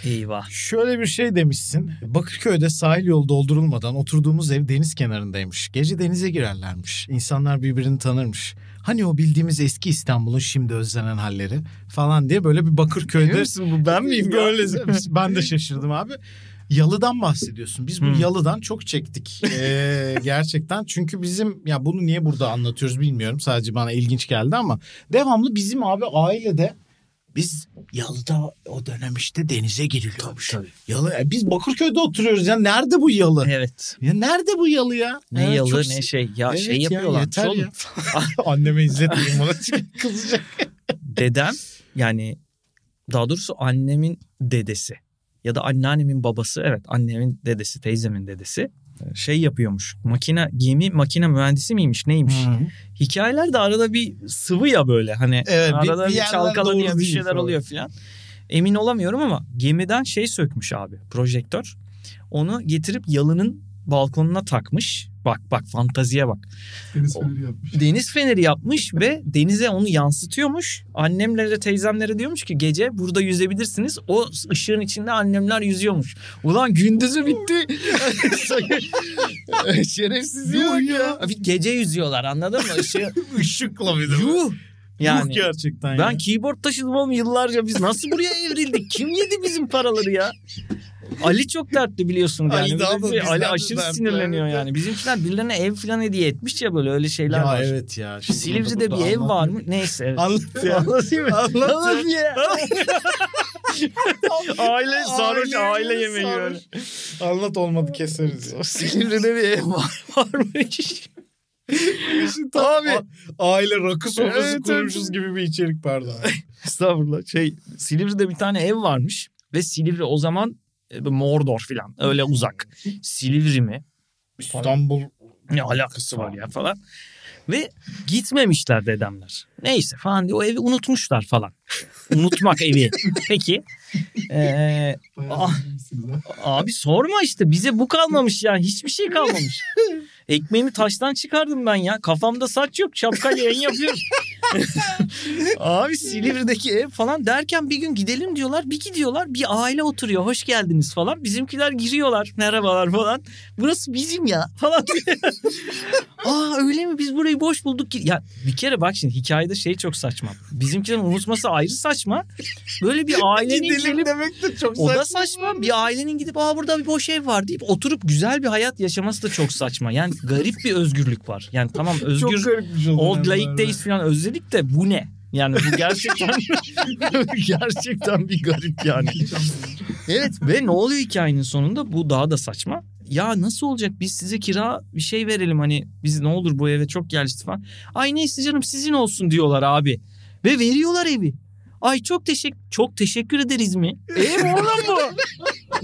Eyvah. Şöyle bir şey demişsin. Bakırköy'de sahil yolu doldurulmadan oturduğumuz ev deniz kenarındaymış. Gece denize girerlermiş. İnsanlar birbirini tanırmış. Hani o bildiğimiz eski İstanbul'un şimdi özlenen halleri falan diye böyle bir Bakırköy'de... bu ben Böyle ben de şaşırdım abi. Yalıdan bahsediyorsun. Biz bu Hmm. yalıdan çok çektik. Ee, gerçekten. Çünkü bizim ya bunu niye burada anlatıyoruz bilmiyorum. Sadece bana ilginç geldi ama devamlı bizim abi ailede biz yalıda o dönem işte denize giriliyormuş. Tabii, Yalı e, biz Bakırköy'de oturuyoruz ya. Nerede bu yalı? Evet. Ya nerede bu yalı ya? Ne Evet, yalı çok- ne şey. Ya Evet şey ya, yapıyorlar. yeter oğlum. ya. Anneme izletmeyeyim ona kızacak. Dedem yani daha doğrusu annemin dedesi ya da anneannemin babası evet annemin dedesi teyzemin dedesi şey yapıyormuş. Makine gemi makine mühendisi miymiş neymiş? Hikayeler de arada bir sıvı ya böyle hani Evet, bir- arada bir bir, yerler çalkalanıyor bir şeyler falan. oluyor filan. Emin olamıyorum ama gemiden şey sökmüş abi projektör. Onu getirip yalının balkonuna takmış. Bak bak fantaziye bak. Deniz feneri yapmış. Deniz feneri yapmış ve denize onu yansıtıyormuş. Annemlere teyzemlere diyormuş ki gece burada yüzebilirsiniz. O ışığın içinde annemler yüzüyormuş. Ulan gündüzü bitti. Şerefsiz ya. ya. Abi Gece yüzüyorlar anladın mı? Işığı. Işıkla bir de. Yuh. Yani Yuh gerçekten ya. ben keyboard taşıdım oğlum yıllarca biz nasıl buraya evrildik? Kim yedi bizim paraları ya? Ali çok dertli biliyorsun yani. Ali daha da Ali aşırı dertli, sinirleniyor evet. yani. Bizimkiler birilerine ev falan hediye etmiş ya böyle öyle şeyler Ya var. evet ya. Şimdi Silivri'de bir ev var mı? Neyse. Evet. Anlat ya. Anlatayım mı? Anlat Anlat ya. aile sarhoş Aile yemeği böyle. Anlat olmadı keseriz. Silivri'de bir ev var, varmış. Abi. Aile rakı sofrası Evet, kurmuşuz evet. gibi bir içerik pardon. Estağfurullah. Şey Silivri'de bir tane ev varmış ve Silivri o zaman Mordor falan öyle uzak. Silivri mi? İstanbul Ne alakası var ya falan. Ve gitmemişler dedemler. Neyse falan diye o evi unutmuşlar falan. Unutmak evi. Peki. Ee, abi sorma işte bize bu kalmamış ya. Hiçbir şey kalmamış. Ekmeğimi taştan çıkardım ben ya. Kafamda saç yok. Şapkayla yayın yapıyorum. Abi Silivri'deki ev falan derken bir gün gidelim diyorlar. Bir gidiyorlar bir aile oturuyor. Hoş geldiniz falan. Bizimkiler giriyorlar. Merhabalar falan. Burası bizim ya falan. Aa öyle mi biz burayı boş bulduk ki. Ya bir kere bak şimdi hikayede şey çok saçma. Bizimkilerin unutması ayrı saçma. Böyle bir ailenin gelip demek de çok o da saçma. Bir ailenin gidip aa burada bir boş ev var deyip oturup güzel bir hayat yaşaması da çok saçma. Yani garip bir özgürlük var. Yani tamam özgür Çok garip bir şey old bu days falan özledik de bu ne? Yani bu gerçekten gerçekten bir garip yani. Evet ve ne oluyor hikayenin sonunda? Bu daha da saçma. Ya nasıl olacak biz size kira bir şey verelim hani biz ne olur bu eve çok yerleşti falan. Ay neyse canım sizin olsun diyorlar abi. Ve veriyorlar evi. Ay çok teşekkür çok teşekkür ederiz mi? Ev oğlum bu.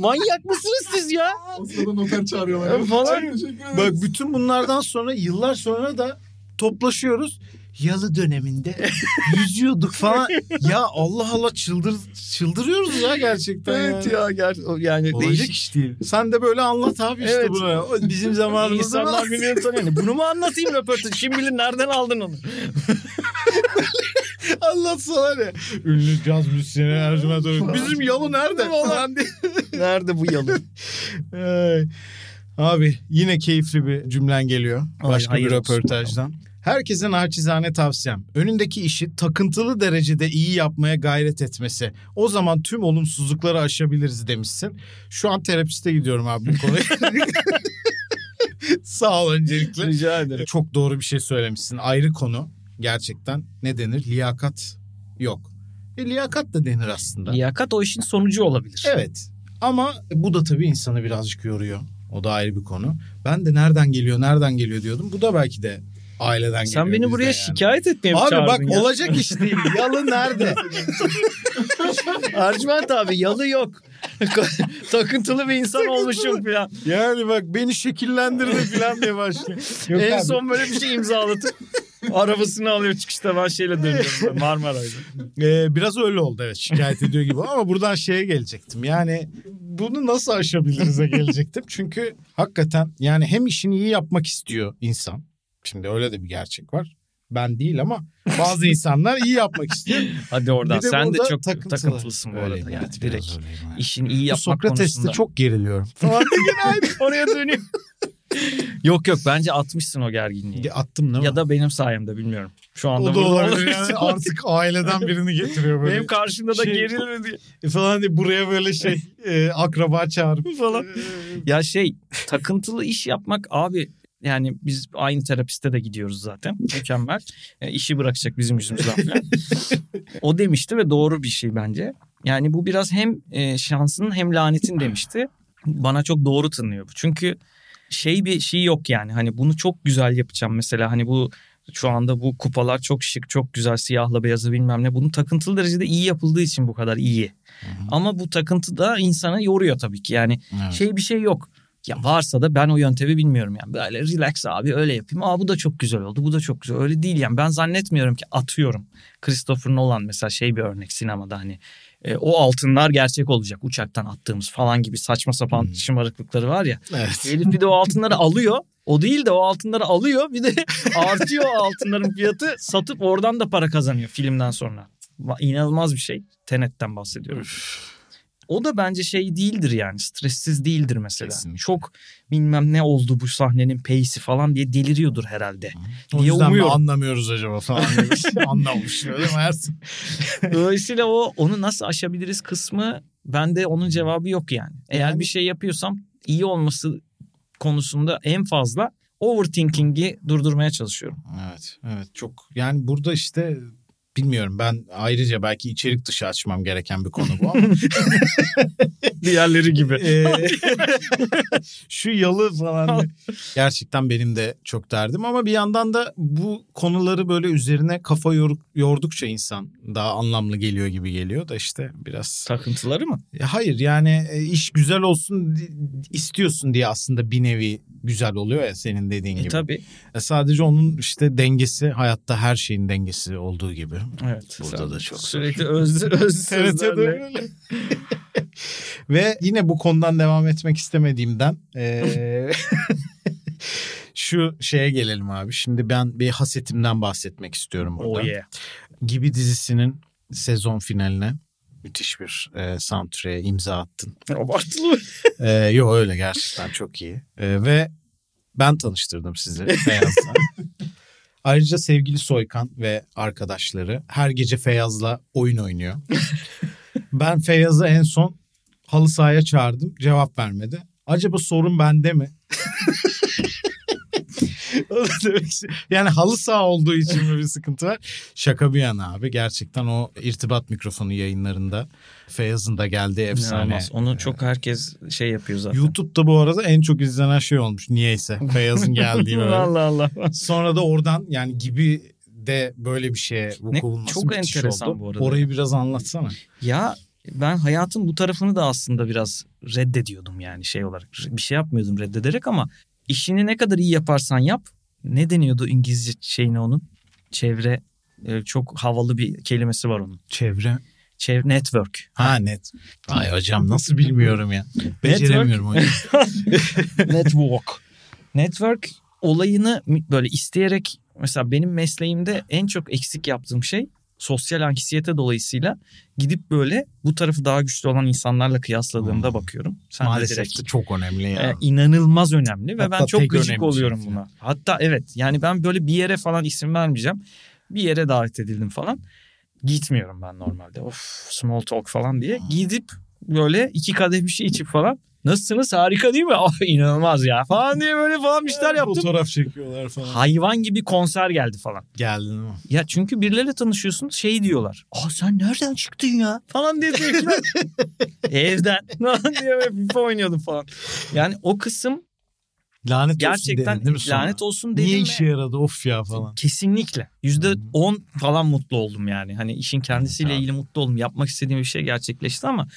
Manyak mısınız siz ya? Sırada noter çağırıyorlar. Falan. Teşekkür ederiz. Bak bütün bunlardan sonra yıllar sonra da toplaşıyoruz. Yalı döneminde yüzüyorduk falan. ya Allah Allah çıldır çıldırıyoruz ya gerçekten. Evet yani. ya ger- yani Olacak değişik iş değil. Sen de böyle anlat abi işte Evet. bunu. Bizim zamanımızda İnsanlar birbirini tanıyor. Bunu mu anlatayım röportaj? Kim bilir nereden aldın onu? Anlatsana ne? Ünlü caz müzisyeni Ercüment Öğretmen. Bizim yalı nerede falan diye. Nerede bu yalı? Ay. Abi yine keyifli bir cümlen geliyor. Ay, Başka bir hayır olsun. röportajdan. Herkese naçizane tavsiyem. Önündeki işi takıntılı derecede iyi yapmaya gayret etmesi. O zaman tüm olumsuzlukları aşabiliriz demişsin. Şu an terapiste gidiyorum abi bu konuya. Sağ ol öncelikle. Rica ederim. Çok doğru bir şey söylemişsin. Ayrı konu. Gerçekten ne denir? Liyakat yok. E, liyakat da denir aslında. Liyakat o işin sonucu olabilir. Evet. Ama bu da tabii insanı birazcık yoruyor. O da ayrı bir konu. Ben de nereden geliyor, nereden geliyor diyordum. Bu da belki de aileden geliyor. Sen beni buraya yani. şikayet etmeye mi Abi bak ya? olacak iş değil. Yalı nerede? Ercüment abi yalı yok. Takıntılı bir insan olmuşum falan. yani bak beni şekillendirdi falan diye başlıyor. En abi. son böyle bir şey imzalatıp arabasını alıyor çıkışta ben şeyle dönüyorum Marmaray'da. Ee, biraz öyle oldu evet şikayet ediyor gibi ama buradan şeye gelecektim. Yani bunu nasıl aşabiliriz'e gelecektim. Çünkü hakikaten yani hem işini iyi yapmak istiyor insan. Şimdi öyle de bir gerçek var. Ben değil ama bazı insanlar iyi yapmak istiyor. Hadi oradan. Bir de Sen de çok takıntılı. takıntılısın bu arada. Yani direkt yani. işin iyi yapmak Sokrates'te konusunda. çok geriliyorum. oraya dönüyorum. Yok yok bence atmışsın o gerginliği. Attım değil mi? Ya da benim sayemde bilmiyorum. Şu anda o da olabilir yani artık aileden birini getiriyor böyle. Benim karşımda da şey- gerilme diye. falan diye buraya böyle şey e, akraba çağırıp Falan. e, Ya şey takıntılı iş yapmak abi yani biz aynı terapiste de gidiyoruz zaten. Mükemmel. E, işi bırakacak bizim yüzümüzden falan. o demişti ve doğru bir şey bence. Yani bu biraz hem e, şansın hem lanetin demişti. Bana çok doğru tınlıyor bu. Çünkü şey bir şey yok yani. Hani bunu çok güzel yapacağım mesela. Hani bu şu anda bu kupalar çok şık, çok güzel siyahla beyazı bilmem ne. Bunun takıntılı derecede iyi yapıldığı için bu kadar iyi. Ama bu takıntı da insanı yoruyor tabii ki. Yani Evet. şey bir şey yok. Ya varsa da ben o yöntemi bilmiyorum yani. Böyle relax abi öyle yapayım. Aa bu da çok güzel oldu. Bu da çok güzel. Öyle değil yani. Ben zannetmiyorum ki atıyorum. Christopher Nolan mesela şey bir örnek sinemada hani. E, o altınlar gerçek olacak uçaktan attığımız falan gibi saçma sapan Hmm. şımarıklıkları var ya. Evet. Elif bir de o altınları alıyor. O değil de o altınları alıyor bir de artıyor o altınların fiyatı satıp oradan da para kazanıyor filmden sonra. İnanılmaz bir şey. Tenet'ten bahsediyorum. O da bence şey değildir yani stressiz değildir mesela. Kesinlikle. Çok bilmem ne oldu bu sahnenin pace'i falan diye deliriyordur herhalde. O diye yüzden mi umuyorum. anlamıyoruz acaba falan demiş. Anlamış öyle mi Ersin? Dolayısıyla o onu nasıl aşabiliriz kısmı bende onun cevabı yok yani. Eğer Yani- bir şey yapıyorsam iyi olması konusunda en fazla overthinking'i durdurmaya çalışıyorum. Evet, evet çok yani burada işte bilmiyorum ben ayrıca belki içerik dışı açmam gereken bir konu bu ama Diğerleri gibi. Ee, şu yalı falan gerçekten benim de çok derdim ama bir yandan da bu konuları böyle üzerine kafa yor- yordukça insan daha anlamlı geliyor gibi geliyor da işte biraz Takıntıları mı? Ya hayır yani e, iş güzel olsun istiyorsun diye aslında bir nevi güzel oluyor ya senin dediğin E gibi. tabii. E, Sadece onun işte dengesi hayatta her şeyin dengesi olduğu gibi. Evet. Burada da çok. Sürekli öz, öz sözlerle. Ve yine bu konudan devam etmek istemediğimden eee, şu şeye gelelim abi. Şimdi ben bir hasetimden bahsetmek istiyorum burada. Oh yeah. Gibi dizisinin sezon finaline müthiş bir e, soundtrack'e imza attın. Abartılı. Ee, yok öyle gerçekten çok iyi. Ee, ve ben tanıştırdım sizi Feyyaz'la. Ayrıca sevgili Soykan ve arkadaşları her gece Feyyaz'la oyun oynuyor. ben Feyyaz'ı en son halı sahaya çağırdım. Cevap vermedi. Acaba sorun bende mi? Yani halı saha olduğu için mi bir sıkıntı var? Şaka bir yana abi. Gerçekten o irtibat mikrofonu yayınlarında Feyyaz'ın da geldiği efsane. İnanılmaz. Onu çok herkes şey yapıyor zaten. YouTube'da bu arada en çok izlenen şey olmuş. Niyeyse. Feyyaz'ın geldiği böyle. Allah Allah. Sonra da oradan yani gibi de böyle bir şeye vuku bulması çok enteresan oldu. bu arada. Orayı biraz anlatsana. Ya ben hayatın bu tarafını da aslında biraz reddediyordum yani şey olarak. Bir şey yapmıyordum reddederek ama işini ne kadar iyi yaparsan yap. Ne deniyordu İngilizce şeyine onun? Çevre e, çok havalı bir kelimesi var onun. Çevre. Çevre network. Ha net. Ay hocam nasıl bilmiyorum ya. Beceremiyorum hocam. Network. Network olayını böyle isteyerek mesela benim mesleğimde en çok eksik yaptığım şey sosyal anksiyete dolayısıyla gidip böyle bu tarafı daha güçlü olan insanlarla kıyasladığımda Hmm. bakıyorum. Sen de Maalesef direkt- de çok önemli ya. e, inanılmaz önemli ve Hatta ben çok gıcık oluyorum şey. buna. Hatta evet yani ben böyle bir yere falan isim vermeyeceğim. Bir yere davet edildim falan. Gitmiyorum ben normalde. Of small talk falan diye. Gidip böyle iki kadeh bir şey içip falan. Nasılsınız harika değil mi? Ah inanılmaz ya falan diye böyle falan bir şeyler yaptım. Fotoğraf çekiyorlar falan. Hayvan gibi konser geldi falan. Geldin ama. Ya çünkü birileriyle tanışıyorsun şey diyorlar. Aa sen nereden çıktın ya? Falan diye tepkiler. Evden. Falan diye böyle FIFA oynuyordum falan. Yani o kısım Lanet gerçekten olsun dedin değil mi sonra? lanet olsun dedim Niye işe yaradı of ya falan. kesinlikle yüzde on falan mutlu oldum yani. Hani işin kendisiyle ilgili mutlu oldum. Yapmak istediğim bir şey gerçekleşti ama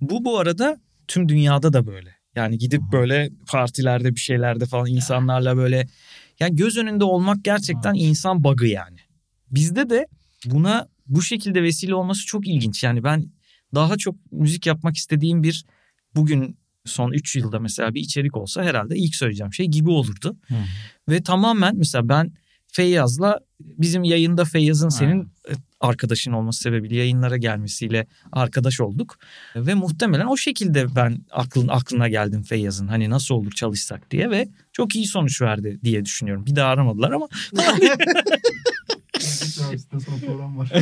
bu bu arada tüm dünyada da böyle. Yani gidip böyle partilerde bir şeylerde falan insanlarla böyle yani göz önünde olmak gerçekten insan bug'ı yani. Bizde de buna bu şekilde vesile olması çok ilginç. Yani ben daha çok müzik yapmak istediğim bir bugün son 3 yılda mesela bir içerik olsa herhalde ilk söyleyeceğim şey gibi olurdu. Hı. Ve tamamen mesela ben Feyyaz'la bizim yayında Feyyaz'ın senin e, arkadaşın olması sebebiyle yayınlara gelmesiyle arkadaş olduk. Ve muhtemelen o şekilde ben aklın aklına geldim Feyyaz'ın hani nasıl olur çalışsak diye ve çok iyi sonuç verdi diye düşünüyorum. Bir daha aramadılar ama program var.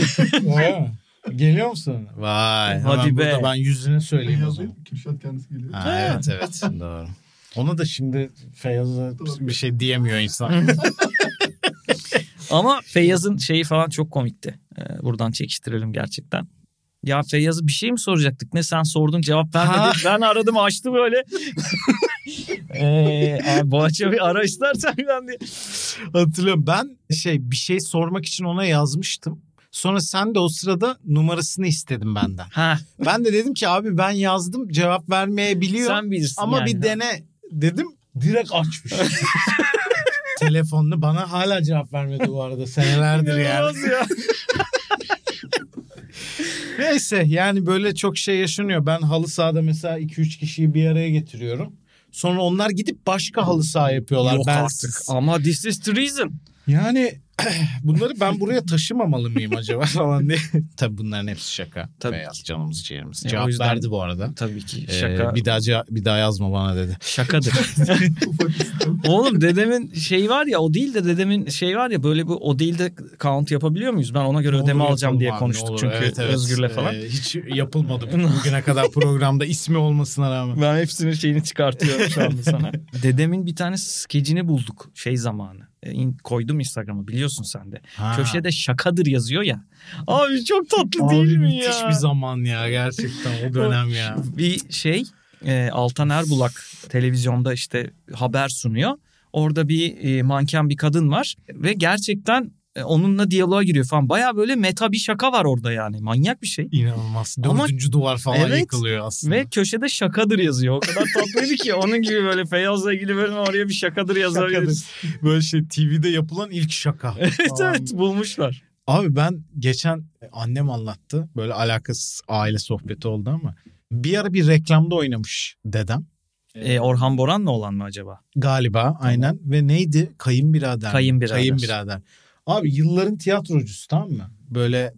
Geliyor musun? Vay. Hadi be. Ben yüzünü Ben söyleyeyim o zaman. yazayım. Kürşat kendisi geliyor. Ha, evet evet doğru. Ona da şimdi Feyyaz'a bir şey diyemiyor insan. Ama Feyyaz'ın şeyi falan çok komikti. Ee, buradan çekiştirelim gerçekten. Ya Feyyaz'ı bir şey mi soracaktık? Ne sen sordun cevap vermedi. Ha. Ben aradım açtı böyle. ee, abi Boğaç'a bir ara istersen ben diye. Hatırlıyorum. Ben şey bir şey sormak için ona yazmıştım. Sonra sen de o sırada numarasını istedin benden. Ha, Ben de dedim ki abi ben yazdım cevap vermeyebiliyor. sen bilirsin ama yani. bir dene dedim. Direkt açmış. Telefonunu bana hala cevap vermedi bu arada senelerdir yani. Ya. Neyse yani böyle çok şey yaşanıyor. Ben halı sahada mesela 2-3 kişiyi bir araya getiriyorum. Sonra onlar gidip başka halı saha yapıyorlar. Yok bensiz. artık ama this is the reason. Yani bunları ben buraya taşımamalı mıyım acaba falan diye. Tabii bunların hepsi şaka. Tabii Beyaz canımız ciğerimiz. Ya, o Cevap yüzden- verdi bu arada. Tabii ki Ee, şaka. bir daha ce- bir daha yazma bana dedi. Şakadır. Oğlum dedemin şey var ya o değil de dedemin şey var ya böyle bu o değil de count yapabiliyor muyuz? Ben ona göre ödeme Olur alacağım diye abi, konuştuk olur. çünkü Evet, evet. Özgür'le falan. Ee, hiç yapılmadı bugüne kadar programda ismi olmasına rağmen. Ben hepsinin şeyini çıkartıyorum şu anda sana. Dedemin bir tane skecini bulduk şey zamanı. E, in- koydum Instagram'a biliyorsun sen de. Ha. Köşede şakadır yazıyor ya. Abi çok tatlı Abi değil mi müthiş ya? bir zaman ya gerçekten o dönem ya. Bir şey e, Altan Erbulak televizyonda işte haber sunuyor. Orada bir e, manken bir kadın var ve gerçekten onunla diyaloğa giriyor falan. Baya böyle meta bir şaka var orada yani. Manyak bir şey. İnanılmaz. Ama- Dördüncü duvar falan Evet. yıkılıyor aslında. Ve köşede şakadır yazıyor. O kadar tatlıydı ki onun gibi böyle Feyyaz'la ilgili bölüm oraya bir şakadır yazabiliriz. Böyle şey TV'de yapılan ilk şaka. evet falan. evet bulmuşlar. Abi ben geçen annem anlattı. Böyle alakasız aile sohbeti oldu ama. Bir ara bir reklamda oynamış dedem. E, Orhan Boran'la olan mı acaba? Galiba aynen. Ve neydi? Kayınbirader. Kayınbirader. Kayınbirader. Abi yılların tiyatrocusu tamam mı? Böyle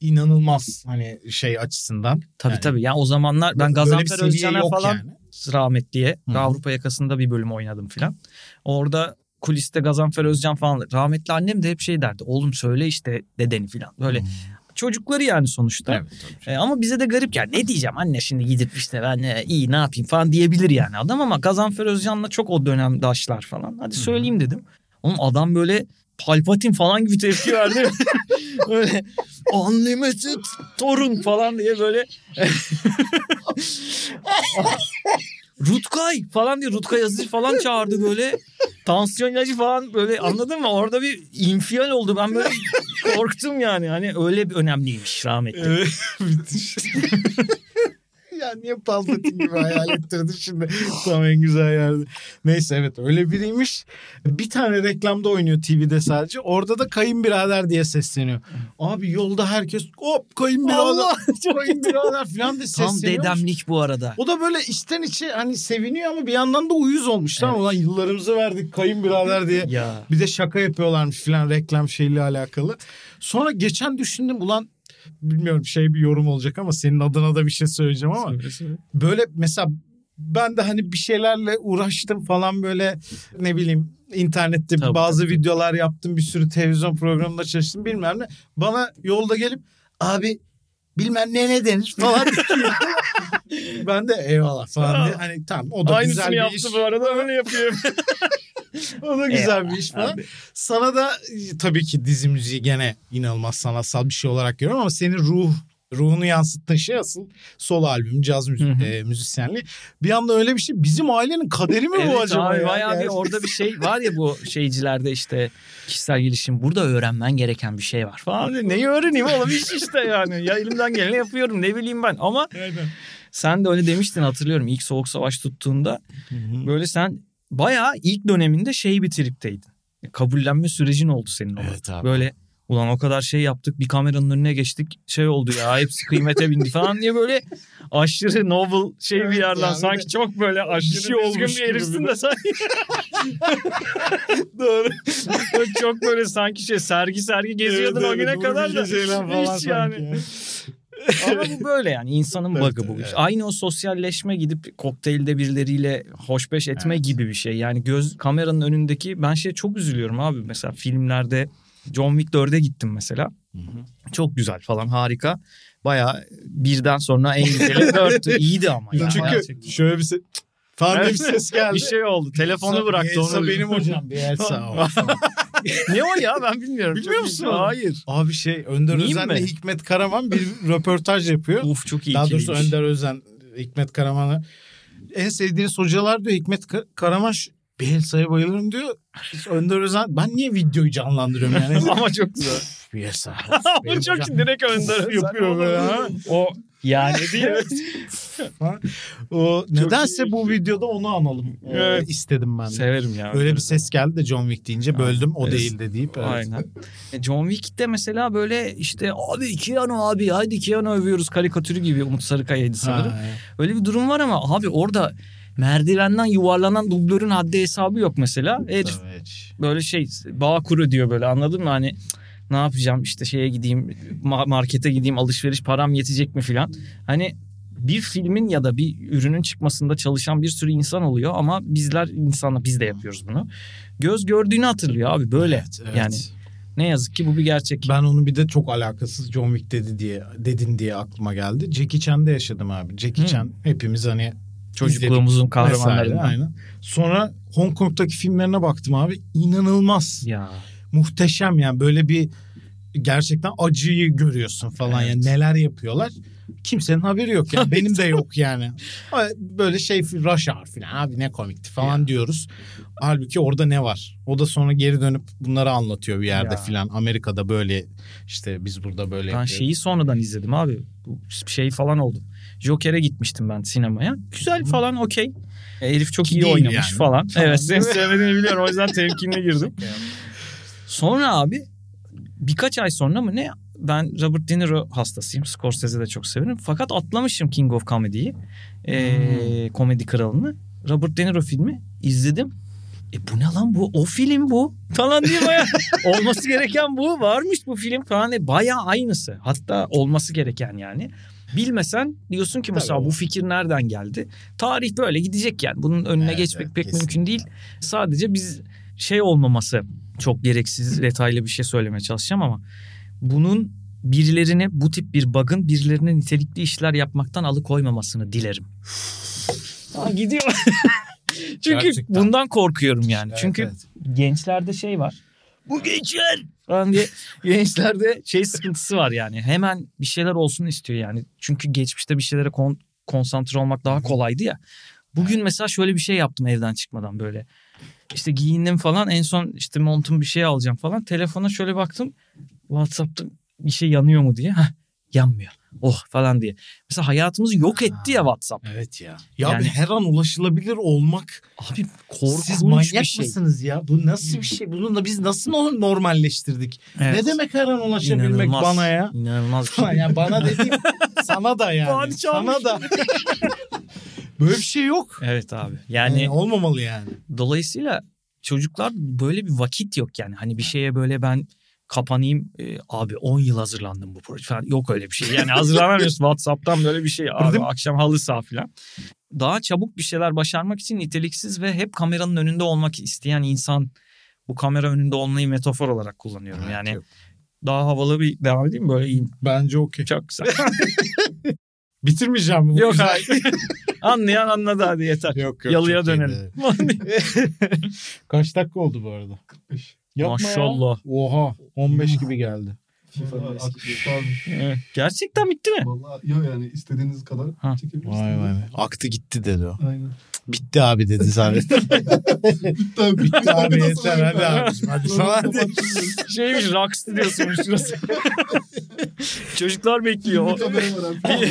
inanılmaz hani şey açısından. Tabii Yani tabii. Yani o zamanlar ben Gazanfer Özcan'a falan yani. rahmetliye Hı hı. Avrupa yakasında bir bölüm oynadım filan. Orada kuliste Gazanfer Özcan falan rahmetli annem de hep şey derdi. Oğlum söyle işte dedeni filan. Böyle çocukları yani sonuçta. Evet, tabii. E, ama bize de garip yani ne diyeceğim anne şimdi gidip işte ben e, iyi ne yapayım falan diyebilir yani adam ama Gazanfer Özcan'la çok o dönem daşlar falan. Hadi söyleyeyim dedim. Oğlum adam böyle Palpatin falan gibi tepki verdi. böyle unlimited torun falan diye böyle Rutkay falan diye Rutkay Aziz falan çağırdı böyle. Tansiyon ilacı falan böyle anladın mı? Orada bir infial oldu. Ben böyle korktum yani. Hani öyle bir önemliymiş rahmetli. Evet. ya niye Palpatine gibi hayal ettirdin şimdi? Tam en güzel yerde. Neyse evet öyle biriymiş. Bir tane reklamda oynuyor TV'de sadece. Orada da kayınbirader diye sesleniyor. Abi yolda herkes hop kayınbirader. Allah, kayınbirader falan diye Tam sesleniyor. dedemlik bu arada. O da böyle içten içe hani seviniyor ama bir yandan da uyuz olmuş. Tamam ulan yıllarımızı verdik kayınbirader diye. Ya. Bir de şaka yapıyorlarmış filan reklam şeyle alakalı. Sonra geçen düşündüm ulan bilmiyorum şey bir yorum olacak ama senin adına da bir şey söyleyeceğim ama böyle mesela ben de hani bir şeylerle uğraştım falan böyle ne bileyim internette Tabii, bazı tabii. videolar yaptım bir sürü televizyon programında çalıştım bilmem ne. Bana yolda gelip abi bilmem ne ne denir falan ben de eyvallah falan diye hani tamam o da güzel bir iş. arada öyle yapıyor. O da güzel bir iş falan. abi. Sana da tabii ki dizi müziği gene inanılmaz sanatsal bir şey olarak görüyorum ama senin ruh ruhunu yansıttığın şey asıl solo albüm caz müzik, Hı hı. e, müzisyenliği. Bir anda öyle bir şey bizim ailenin kaderi mi bu Evet acaba? abi ya? bayağı bir Yani- orada bir şey var ya bu şeycilerde işte kişisel gelişim burada öğrenmen gereken bir şey var falan. Neyi öğreneyim oğlum iş işte yani. Ya elimden geleni yapıyorum ne bileyim ben ama Aynen. sen de öyle demiştin hatırlıyorum ilk soğuk savaş tuttuğunda böyle sen bayağı ilk döneminde şey bir tripteydin. Kabullenme sürecin oldu senin. Evet abi. Böyle Ulan o kadar şey yaptık bir kameranın önüne geçtik şey oldu ya hepsi kıymete bindi falan diye böyle aşırı novel şey bir Evet yerden yani sanki de çok böyle aşırı şey düzgün olmuş bir herifsin bir de sanki. Doğru. çok böyle sanki şey sergi sergi geziyordun Evet, o güne kadar da falan hiç yani. ya. Ama bu böyle yani insanın Evet, bug'ı bu. evet. Aynı o sosyalleşme gidip kokteylde birileriyle hoşbeş etme Evet. gibi bir şey. Yani göz kameranın önündeki ben şey çok üzülüyorum abi mesela filmlerde John Wick 4'e gittim mesela. Çok güzel falan harika. Baya birden sonra en güzeli dörttü. İyiydi ama. ya. Çünkü şöyle bir ses bir ses geldi. bir şey oldu. Telefonu bıraktı onu. benim hocam. Bielsa o. ne o ya ben bilmiyorum. Bilmiyor Çok musun? Hayır. Abi şey Önder Miyim Özen'le mi? Hikmet Karaman bir röportaj yapıyor. Uf çok iyi Daha doğrusu. Önder Özen, Hikmet Karaman'a. En sevdiğiniz hocalar diyor Hikmet Ka- Karaman Bielsa'ya bayılırım diyor. Önder Özen ben niye videoyu canlandırıyorum yani? Ama çok güzel. Bielsa. Bu çok direkt Önder Özen. yapıyor böyle. O yani diye. O nedense bu videoda onu analım. Evet. Evet. istedim ben de. Severim ya. Öyle bir ses geldi de John Wick deyince böldüm. O Evet. değildi deyip. evet. Aynen. E, John Wick'te mesela böyle işte abi Keanu abi haydi Keanu övüyoruz karikatürü gibi Umut Sarıkaya'ydı sanırım. Ha, evet. Öyle bir durum var ama abi orada merdivenden yuvarlanan dublörün haddi hesabı yok mesela. Herif Evet. böyle şey bağ kuru diyor böyle anladın mı hani cık, ne yapacağım işte şeye gideyim ma- markete gideyim alışveriş param yetecek mi filan. Hani bir filmin ya da bir ürünün çıkmasında çalışan bir sürü insan oluyor ama bizler insanla biz de yapıyoruz bunu. Göz gördüğünü hatırlıyor abi böyle. Evet, evet. Yani ne yazık ki bu bir gerçek. Ben onu bir de çok alakasız John Wick dedi diye dedin diye aklıma geldi. Jackie Chan'da yaşadım abi. Jackie Hı. Chan hepimiz hani Çocukluğumuzun kahramanlarından. Aynen. Sonra Hong Kong'daki filmlerine baktım abi. İnanılmaz. Ya Muhteşem yani böyle bir gerçekten acıyı görüyorsun falan Evet. yani neler yapıyorlar. Kimsenin haberi yok yani benim de yok yani. Ama Böyle şey rush hour falan abi ne komikti falan diyoruz. Halbuki orada ne var? O da sonra geri dönüp bunları anlatıyor bir yerde Ya. filan. Amerika'da böyle işte biz burada böyle ben yapıyoruz. şeyi sonradan izledim abi. Bu şey falan oldu. Joker'e gitmiştim ben sinemaya. Güzel falan okey. E, Herif çok Ki iyi oynamış yani. falan. Tamam. Evet seni sevmediğini biliyorum o yüzden temkinli girdim. Sonra abi birkaç ay sonra mı ne ben Robert De Niro hastasıyım. Scorsese de çok severim. Fakat atlamışım King of Comedy'yi. Ee, Komedi kralını. Robert De Niro filmi izledim. E bu ne lan bu? O film bu. Falan diye baya olması gereken bu. Varmış bu film falan. diye. Baya aynısı. Hatta olması gereken yani. Bilmesen diyorsun ki mesela Tabii bu fikir nereden geldi? Tarih böyle gidecek yani. Bunun önüne Evet, geçmek evet, pek kesinlikle. mümkün değil. Sadece biz şey olmaması çok gereksiz detaylı bir şey söylemeye çalışacağım ama bunun birilerini bu tip bir bug'ın birilerine nitelikli işler yapmaktan alıkoymamasını dilerim. Aa, gidiyor. Çünkü Gerçekten. bundan korkuyorum yani. Evet, Çünkü evet. gençlerde şey var. Bu gençler falan diye gençlerde şey sıkıntısı var yani. Hemen bir şeyler olsun istiyor yani. Çünkü geçmişte bir şeylere kon- konsantre olmak daha kolaydı ya. Bugün mesela şöyle bir şey yaptım evden çıkmadan böyle. İşte giyindim falan en son işte montum bir şey alacağım falan. Telefona şöyle baktım. WhatsApp'ta bir şey yanıyor mu diye. Heh, yanmıyor. Oh falan diye. Mesela hayatımızı yok etti ya WhatsApp. Evet ya. Ya Yani- her an ulaşılabilir olmak. Abi korkunç Siz manyak bir şey. mısınız ya? Bu nasıl bir şey? Bunu da biz nasıl no- normalleştirdik? Evet. Ne demek her an ulaşabilmek İnanılmaz. bana ya? İnanılmaz bir şey. yani bana dediğim sana da yani. Bana sana da. Böyle bir şey yok. Evet abi. Yani, Yani olmamalı yani. dolayısıyla çocuklar böyle bir vakit yok yani. Hani bir şeye böyle ben kapanayım e, abi 10 yıl hazırlandım bu proje falan. Yok öyle bir şey. Yani hazırlanamıyorsun WhatsApp'tan böyle bir şey. Abi akşam halı saha falan. Daha çabuk bir şeyler başarmak için niteliksiz ve hep kameranın önünde olmak isteyen insan bu kamera önünde olmayı metafor olarak kullanıyorum. Evet, yani yok. daha havalı bir devam edeyim mi? böyle iyiyim. Bence okey. Çok güzel. Bitirmeyeceğim mi? yok hayır. Anlayan anladı hadi yeter. Yok yok. Yalıya dönelim. Kaç dakika oldu bu arada? 45. Yapma ya. Maşallah. Oha 15 gibi geldi. FIFA eski abi. Evet. Gerçekten bitti mi? Vallahi yok yani istediğiniz kadar Ha. çekebilirsiniz. Vay vay. Aktı gitti dedi o. Aynen. Bitti abi dedi. Tabii. Bitti abi Nasıl yeter oldu? hadi abi. Hadi falan diye. Şeymiş rock stüdyosunmuş şurası. Çocuklar bekliyor. Abi.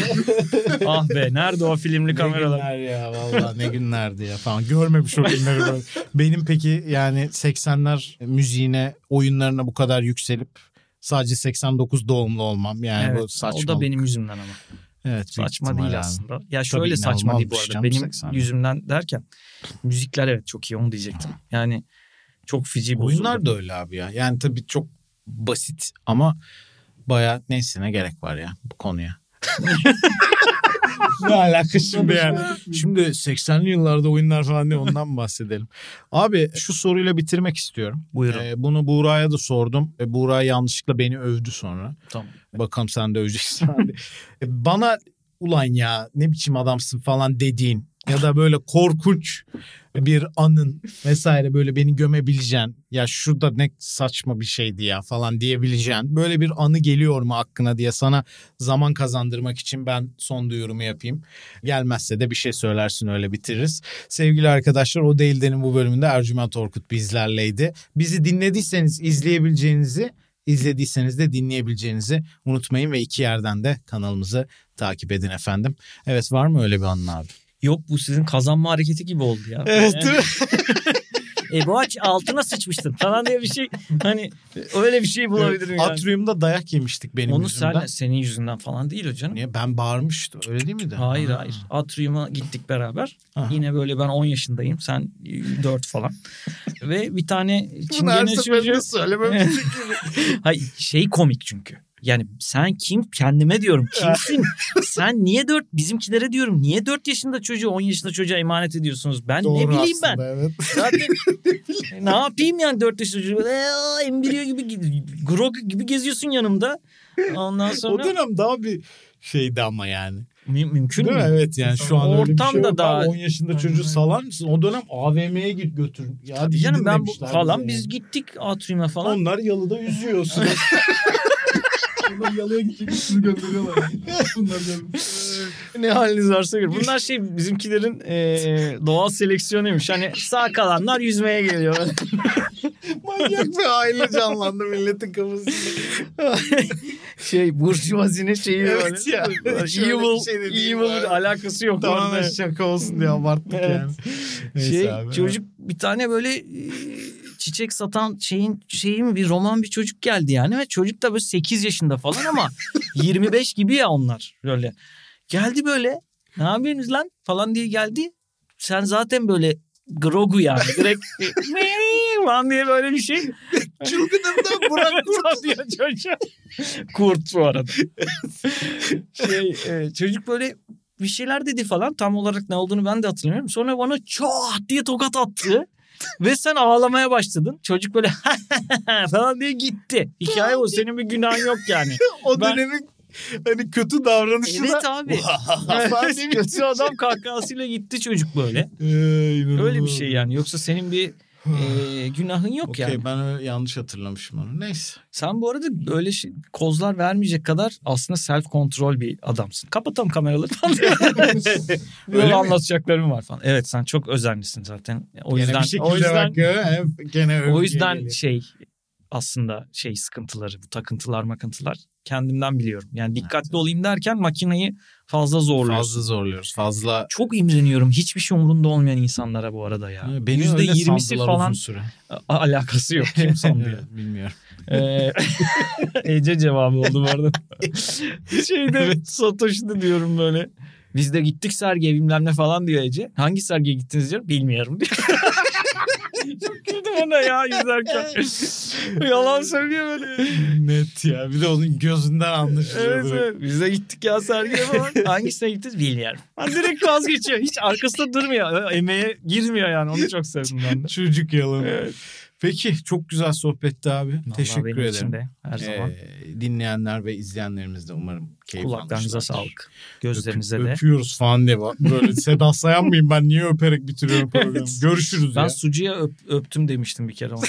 ah be nerede o filmli Ne kameralar? günler ya vallahi ne günlerdi ya falan. Görmemiş o günleri böyle. Benim peki yani 80'ler müziğine, oyunlarına bu kadar yükselip Sadece 89 doğumlu olmam yani bu evet, saçma. o da benim yüzümden ama. evet, Saçma değil abi. aslında. Ya şöyle saçma değil bu arada. Benim 80. yüzümden derken müzikler evet çok iyi onu diyecektim. Yani çok feci bozuldu. Oyunlar da öyle abi ya. Yani tabii çok basit ama bayağı neyse ne gerek var ya bu konuya. ne alaka şimdi yani? Şimdi 80'li yıllarda oyunlar falan diye ondan bahsedelim. Abi şu soruyla bitirmek istiyorum. Buyurun. Ee, bunu Buğra'ya da sordum. E, Buğra yanlışlıkla beni övdü sonra. Tamam. Bakalım sen de öveceksin. Bana ulan ya ne biçim adamsın falan dediğin ya da böyle korkunç bir anın vesaire böyle beni gömebileceğin ya şurada ne saçma bir şeydi ya falan diyebileceğin böyle bir anı geliyor mu hakkına diye sana zaman kazandırmak için ben son duyurumu yapayım. Gelmezse de bir şey söylersin öyle bitiririz. Sevgili arkadaşlar o değildenin bu bölümünde Ercüment Orkut bizlerleydi. Bizi dinlediyseniz izleyebileceğinizi izlediyseniz de dinleyebileceğinizi unutmayın ve iki yerden de kanalımızı takip edin efendim. Evet var mı öyle bir anın abi? Yok bu sizin kazanma hareketi gibi oldu ya. değil mi? e bu aç altına sıçmıştın falan diye bir şey. Hani öyle bir şey bulabilirim yani. Atrium'da dayak yemiştik benim Onu yüzümden. sen, senin yüzünden falan değil o canım. Niye? Ben bağırmıştım öyle değil miydi? Hayır Ha. hayır. Atrium'a gittik beraber. Aha. Yine böyle ben 10 yaşındayım. Sen 4 falan. Ve bir tane Bunu her çingene seferinde çocuğu. söylemem. Hayır şey komik çünkü. Yani sen kim? Kendime diyorum. Kimsin? sen niye 4? Bizimkilere diyorum. Niye 4 yaşında çocuğu 10 yaşında çocuğa emanet ediyorsunuz? Ben ne bileyim ben. Evet. Zaten ne yapayım yani 4 yaşında çocuğu? "Aa, embriyo gibi Grog gibi geziyorsun yanımda. Ondan O sonra dönem daha bir şeydi ama yani. mü- mümkün Değil mi? mü? Evet yani şu an öyle bir şey Ortamda yok. daha- Abi, 10 yaşında çocuğu salar mısın? O dönem AVM'ye git götür. Ya Canım ben bu falan bize biz yani. gittik Atrium'a falan. Onlar yalıda yüzüyorsun. Bunlar yalıya gidecek gönderiyorlar. Bunlar ne haliniz varsa görün. Bunlar şey bizimkilerin e, doğal seleksiyonuymuş. Hani sağ kalanlar yüzmeye geliyor. Manyak bir aile canlandı milletin kafasında. şey burjuvazinin şeyi Evet böyle. ya. Evil, bir şey evil bu. alakası yok. Tamamen şaka olsun diye abarttık Evet. yani. Neyse şey abi, çocuk bir tane böyle çiçek satan şeyin şeyin bir roman bir çocuk geldi yani ve çocuk da böyle 8 yaşında falan ama 25 gibi ya onlar böyle. Geldi böyle ne yapıyorsunuz lan falan diye geldi. Sen zaten böyle Grogu yani direkt falan diye böyle bir şey. Çılgınından Burak Kurt diyor çocuğa. Kurt bu arada. şey, e, çocuk böyle bir şeyler dedi falan. Tam olarak ne olduğunu ben de hatırlamıyorum. Sonra bana çat diye tokat attı. Ve sen ağlamaya başladın. Çocuk böyle falan diye gitti. Hikaye o. Senin bir günahın yok yani. o Ben- dönemin hani kötü davranışı da Evet abi. Kötü adam kahkahasıyla gitti çocuk böyle. Ee. Öyle bir şey yani. Yoksa senin bir e, günahın yok Okey yani. ben öyle yanlış hatırlamışım onu. Neyse. Sen bu arada böyle şey, kozlar vermeyecek kadar aslında self kontrol bir adamsın. Kapatalım kameraları falan. Öyle Böyle mi? anlatacaklarım var falan. Evet sen çok özenlisin zaten. O Gene yüzden bir o yüzden bak gene o yüzden geliyor. şey aslında şey sıkıntıları bu takıntılar makıntılar kendimden biliyorum. Yani dikkatli olayım derken makineyi fazla zorluyorsun. fazla zorluyoruz. Fazla Çok imreniyorum. Hiçbir şey umurunda olmayan insanlara bu arada ya. Beni Yüzde öyle yirmisi sandılar falan alakası yok. Kim sandı ya? Bilmiyorum. Ee, Ece cevabı oldu bu arada. Şeyde Satoş'ta diyorum böyle. Biz de gittik sergiye bilmem ne falan diyor Ece. Hangi sergiye gittiniz diyor. Bilmiyorum diyor. Çok güldüm ona ya yüzerken. Yalan söylüyor böyle. Net ya. Bir de onun gözünden anlaşılıyor. Evet, evet. Biz de gittik ya sergiye falan. Hangisine gittiniz bilmiyorum. Ha, direkt vazgeçiyor. Hiç arkasında durmuyor. Emeğe girmiyor yani. Onu çok sevdim ben de. Çocuk yalanı. Evet. Peki çok güzel sohbetti abi. Vallahi Teşekkür benim ederim. için de her zaman. Ee, dinleyenler ve izleyenlerimiz de umarım keyif Kulaklarınıza sağlık. Gözlerinize Öp- de. Öpüyoruz falan diye. Böyle Seda Sayan mıyım ben niye öperek bitiriyorum programı. Evet. Görüşürüz Ben ya. sucuya öp- öptüm demiştim bir kere.